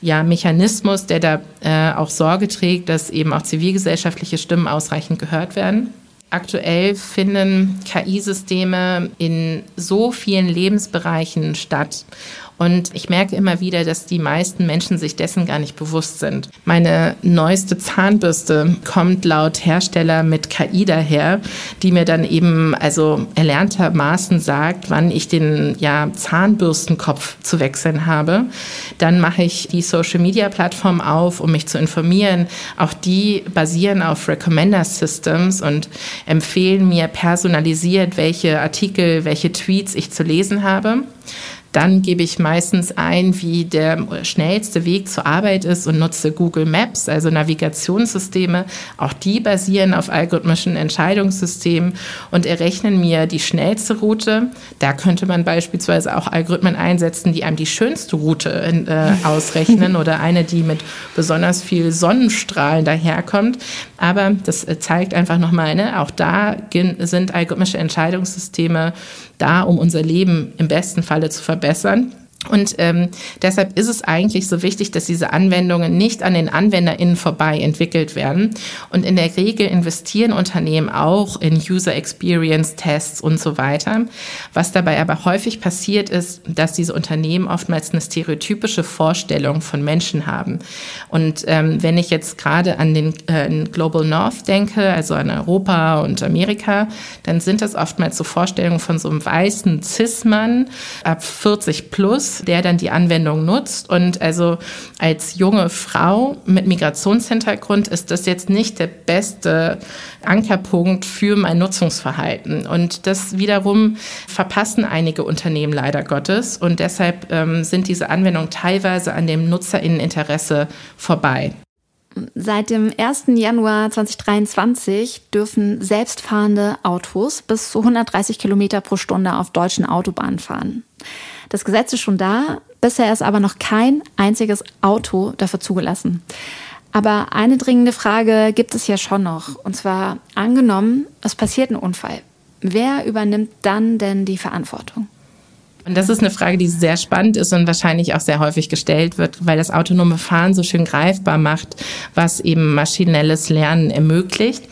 ja, Mechanismus, der da äh, auch Sorge trägt, dass eben auch zivilgesellschaftliche Stimmen ausreichend gehört werden. Aktuell finden KI-Systeme in so vielen Lebensbereichen statt und ich merke immer wieder, dass die meisten Menschen sich dessen gar nicht bewusst sind. Meine neueste Zahnbürste kommt laut Hersteller mit KI daher, die mir dann eben also erlerntermaßen sagt, wann ich den ja, Zahnbürstenkopf zu wechseln habe. Dann mache ich die Social Media Plattform auf, um mich zu informieren. Auch die basieren auf Recommender Systems und empfehlen mir personalisiert, welche Artikel, welche Tweets ich zu lesen habe. Dann gebe ich meistens ein, wie der schnellste Weg zur Arbeit ist und nutze Google Maps, also Navigationssysteme. Auch die basieren auf algorithmischen Entscheidungssystemen und errechnen mir die schnellste Route. Da könnte man beispielsweise auch Algorithmen einsetzen, die einem die schönste Route äh, ausrechnen oder eine, die mit besonders viel Sonnenstrahlen daherkommt. Aber das äh, zeigt einfach nochmal, ne, auch da sind algorithmische Entscheidungssysteme da, um unser Leben im besten Falle zu verbessern. Und ähm, deshalb ist es eigentlich so wichtig, dass diese Anwendungen nicht an den AnwenderInnen vorbei entwickelt werden. Und in der Regel investieren Unternehmen auch in User Experience Tests und so weiter. Was dabei aber häufig passiert ist, dass diese Unternehmen oftmals eine stereotypische Vorstellung von Menschen haben. Und ähm, wenn ich jetzt gerade an den äh, Global North denke, also an Europa und Amerika, dann sind das oftmals so Vorstellungen von so einem weißen Cis-Mann ab 40 plus, der dann die Anwendung nutzt. Und also als junge Frau mit Migrationshintergrund ist das jetzt nicht der beste Ankerpunkt für mein Nutzungsverhalten. Und das wiederum verpassen einige Unternehmen leider Gottes. Und deshalb ähm, sind diese Anwendungen teilweise an dem Nutzerinneninteresse vorbei. Seit dem 1. Januar 2023 dürfen selbstfahrende Autos bis zu 130 Kilometer pro Stunde auf deutschen Autobahnen fahren. Das Gesetz ist schon da, bisher ist aber noch kein einziges Auto dafür zugelassen. Aber eine dringende Frage gibt es ja schon noch. Und zwar angenommen, es passiert ein Unfall. Wer übernimmt dann denn die Verantwortung? Und das ist eine Frage, die sehr spannend ist und wahrscheinlich auch sehr häufig gestellt wird, weil das autonome Fahren so schön greifbar macht, was eben maschinelles Lernen ermöglicht.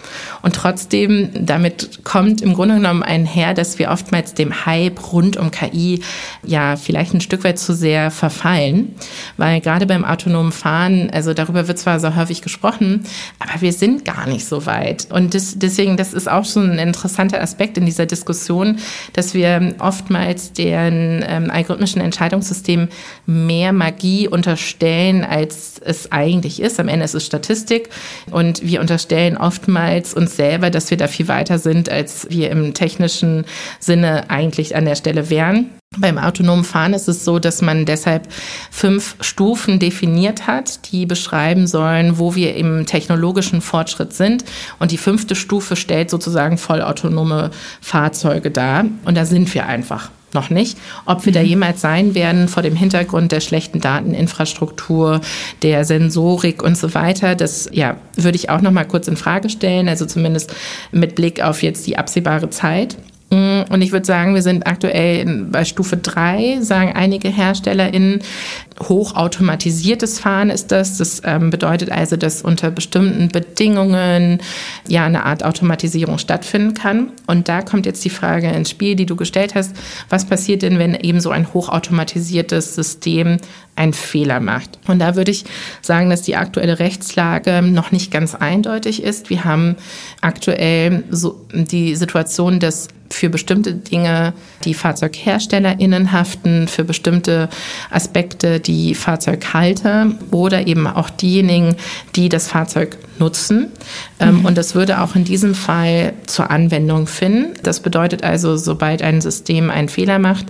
Und trotzdem, damit kommt im Grunde genommen einher, dass wir oftmals dem Hype rund um KI ja vielleicht ein Stück weit zu sehr verfallen, weil gerade beim autonomen Fahren, also darüber wird zwar so häufig gesprochen, aber wir sind gar nicht so weit. Und das, deswegen, das ist auch schon ein interessanter Aspekt in dieser Diskussion, dass wir oftmals den ähm, algorithmischen Entscheidungssystemen mehr Magie unterstellen, als es eigentlich ist. Am Ende ist es Statistik und wir unterstellen oftmals uns selber, dass wir da viel weiter sind, als wir im technischen Sinne eigentlich an der Stelle wären. Beim autonomen Fahren ist es so, dass man deshalb fünf Stufen definiert hat, die beschreiben sollen, wo wir im technologischen Fortschritt sind. Und die fünfte Stufe stellt sozusagen vollautonome Fahrzeuge dar. Und da sind wir einfach noch nicht. Ob wir da mhm. jemals sein werden vor dem Hintergrund der schlechten Dateninfrastruktur, der Sensorik und so weiter, das ja, würde ich auch noch mal kurz in Frage stellen, also zumindest mit Blick auf jetzt die absehbare Zeit. Mm, und ich würde sagen, wir sind aktuell bei Stufe 3, sagen einige HerstellerInnen. Hochautomatisiertes Fahren ist das. Das ähm, bedeutet also, dass unter bestimmten Bedingungen ja eine Art Automatisierung stattfinden kann. Und da kommt jetzt die Frage ins Spiel, die du gestellt hast. Was passiert denn, wenn eben so ein hochautomatisiertes System einen Fehler macht? Und da würde ich sagen, dass die aktuelle Rechtslage noch nicht ganz eindeutig ist. Wir haben aktuell so die Situation, dass für bestimmte Dinge die FahrzeugherstellerInnen haften, für bestimmte Aspekte die Fahrzeughalter oder eben auch diejenigen, die das Fahrzeug nutzen. Ähm, mhm. Und das würde auch in diesem Fall zur Anwendung finden. Das bedeutet also, sobald ein System einen Fehler macht,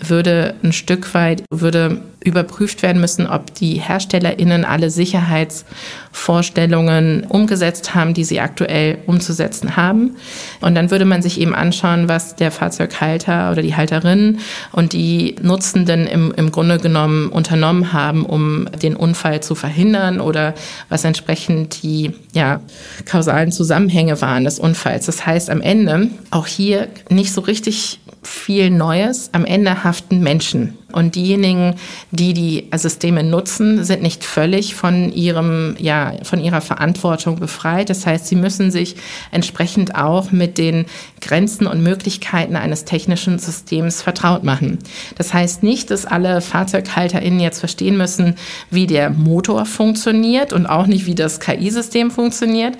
würde ein Stück weit, würde überprüft werden müssen, ob die HerstellerInnen alle Sicherheitsvorstellungen umgesetzt haben, die sie aktuell umzusetzen haben. Und dann würde man sich eben anschauen, was der Fahrzeughalter oder die Halterin und die Nutzenden im, im Grunde genommen unternommen haben, um den Unfall zu verhindern oder was entsprechend die ja, kausalen Zusammenhänge waren des Unfalls. Das heißt, am Ende auch hier nicht so richtig viel Neues. Am Ende haften Menschen. Und diejenigen, die die Systeme nutzen, sind nicht völlig von ihrem, ja, von ihrer Verantwortung befreit. Das heißt, sie müssen sich entsprechend auch mit den Grenzen und Möglichkeiten eines technischen Systems vertraut machen. Das heißt nicht, dass alle FahrzeughalterInnen jetzt verstehen müssen, wie der Motor funktioniert und auch nicht, wie das KI-System funktioniert,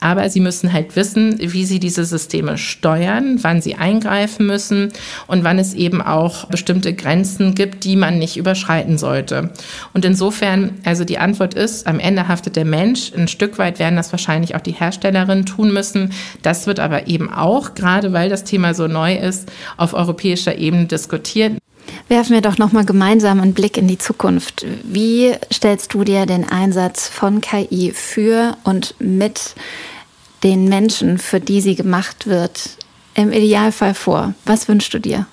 aber sie müssen halt wissen, wie sie diese Systeme steuern, wann sie eingreifen müssen und wann es eben auch bestimmte Grenzen gibt, die man nicht überschreiten sollte. Und insofern, also die Antwort ist, am Ende haftet der Mensch. Ein Stück weit werden das wahrscheinlich auch die Herstellerinnen tun müssen. Das wird aber eben auch, gerade weil das Thema so neu ist, auf europäischer Ebene diskutiert. Werfen wir doch nochmal gemeinsam einen Blick in die Zukunft. Wie stellst du dir den Einsatz von KI für und mit den Menschen, für die sie gemacht wird, im Idealfall vor? Was wünschst du dir?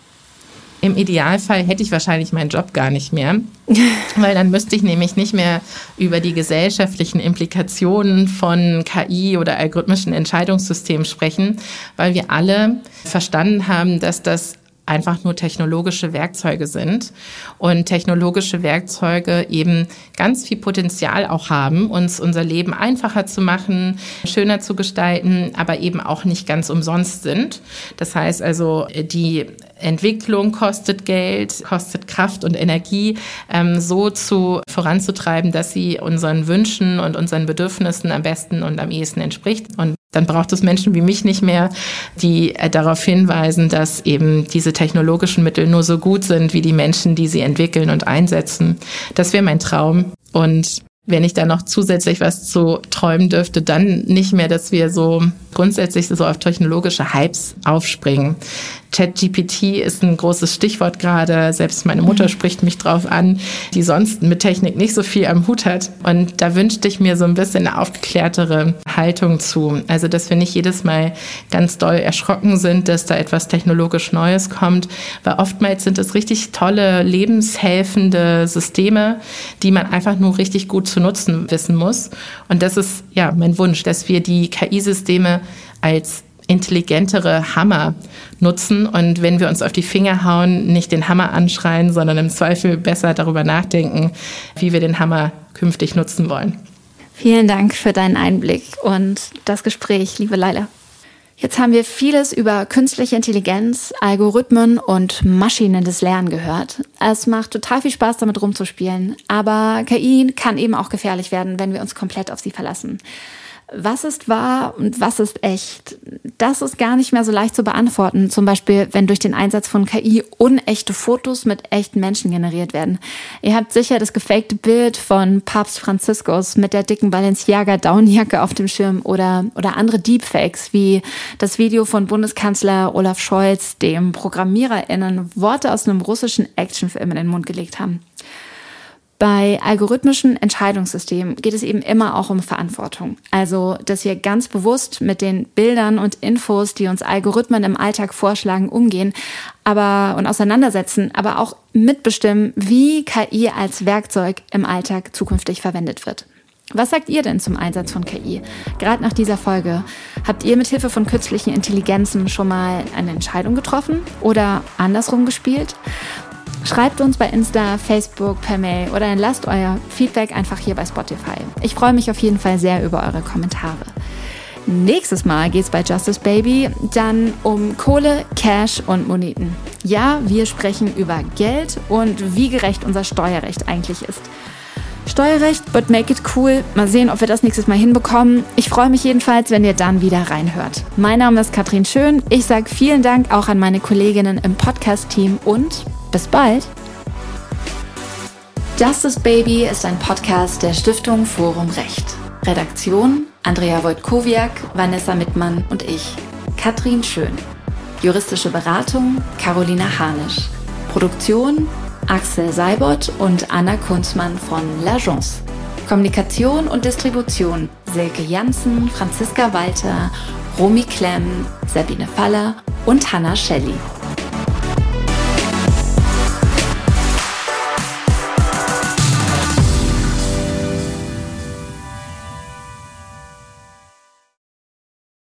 Im Idealfall hätte ich wahrscheinlich meinen Job gar nicht mehr, weil dann müsste ich nämlich nicht mehr über die gesellschaftlichen Implikationen von KI oder algorithmischen Entscheidungssystemen sprechen, weil wir alle verstanden haben, dass das einfach nur technologische Werkzeuge sind und technologische Werkzeuge eben ganz viel Potenzial auch haben, uns unser Leben einfacher zu machen, schöner zu gestalten, aber eben auch nicht ganz umsonst sind. Das heißt also, die Entwicklung kostet Geld, kostet Kraft und Energie, ähm, so zu voranzutreiben, dass sie unseren Wünschen und unseren Bedürfnissen am besten und am ehesten entspricht. Und dann braucht es Menschen wie mich nicht mehr, die äh, darauf hinweisen, dass eben diese technologischen Mittel nur so gut sind wie die Menschen, die sie entwickeln und einsetzen. Das wäre mein Traum. Und wenn ich da noch zusätzlich was zu träumen dürfte, dann nicht mehr, dass wir so grundsätzlich so auf technologische Hypes aufspringen. ChatGPT ist ein großes Stichwort gerade. Selbst meine Mutter mhm. spricht mich drauf an, die sonst mit Technik nicht so viel am Hut hat. Und da wünschte ich mir so ein bisschen eine aufgeklärtere Haltung zu. Also, dass wir nicht jedes Mal ganz doll erschrocken sind, dass da etwas technologisch Neues kommt, weil oftmals sind es richtig tolle, lebenshelfende Systeme, die man einfach nur richtig gut zu nutzen wissen muss. Und das ist ja mein Wunsch, dass wir die KI-Systeme als intelligentere Hammer nutzen und wenn wir uns auf die Finger hauen, nicht den Hammer anschreien, sondern im Zweifel besser darüber nachdenken, wie wir den Hammer künftig nutzen wollen. Vielen Dank für deinen Einblick und das Gespräch, liebe Leila. Jetzt haben wir vieles über künstliche Intelligenz, Algorithmen und maschinelles Lernen gehört. Es macht total viel Spaß, damit rumzuspielen, aber KI kann eben auch gefährlich werden, wenn wir uns komplett auf sie verlassen was ist wahr und was ist echt? Das ist gar nicht mehr so leicht zu beantworten. Zum Beispiel, wenn durch den Einsatz von KI unechte Fotos mit echten Menschen generiert werden. Ihr habt sicher das gefakte Bild von Papst Franziskus mit der dicken Balenciaga Downjacke auf dem Schirm oder, oder andere Deepfakes, wie das Video von Bundeskanzler Olaf Scholz, dem ProgrammiererInnen Worte aus einem russischen Actionfilm in den Mund gelegt haben. Bei algorithmischen Entscheidungssystemen geht es eben immer auch um Verantwortung. Also, dass wir ganz bewusst mit den Bildern und Infos, die uns Algorithmen im Alltag vorschlagen, umgehen, aber und auseinandersetzen, aber auch mitbestimmen, wie KI als Werkzeug im Alltag zukünftig verwendet wird. Was sagt ihr denn zum Einsatz von KI? Gerade nach dieser Folge. Habt ihr mit Hilfe von künstlichen Intelligenzen schon mal eine Entscheidung getroffen oder andersrum gespielt? Schreibt uns bei Insta, Facebook, per Mail oder lasst euer Feedback einfach hier bei Spotify. Ich freue mich auf jeden Fall sehr über eure Kommentare. Nächstes Mal geht es bei Justice Baby dann um Kohle, Cash und Moneten. Ja, wir sprechen über Geld und wie gerecht unser Steuerrecht eigentlich ist. Steuerrecht, but make it cool. Mal sehen, ob wir das nächstes Mal hinbekommen. Ich freue mich jedenfalls, wenn ihr dann wieder reinhört. Mein Name ist Katrin Schön. Ich sage vielen Dank auch an meine Kolleginnen im Podcast-Team und bis bald. Justice Baby ist ein Podcast der Stiftung Forum Recht. Redaktion Andrea Wojtkowiak, Vanessa Mittmann und ich, Katrin Schön. Juristische Beratung Carolina Hanisch. Produktion Axel Seibert und Anna Kunzmann von L'Agence. Kommunikation und Distribution Silke Janssen, Franziska Walter, Romy Klemm, Sabine Faller und Hanna Schelly.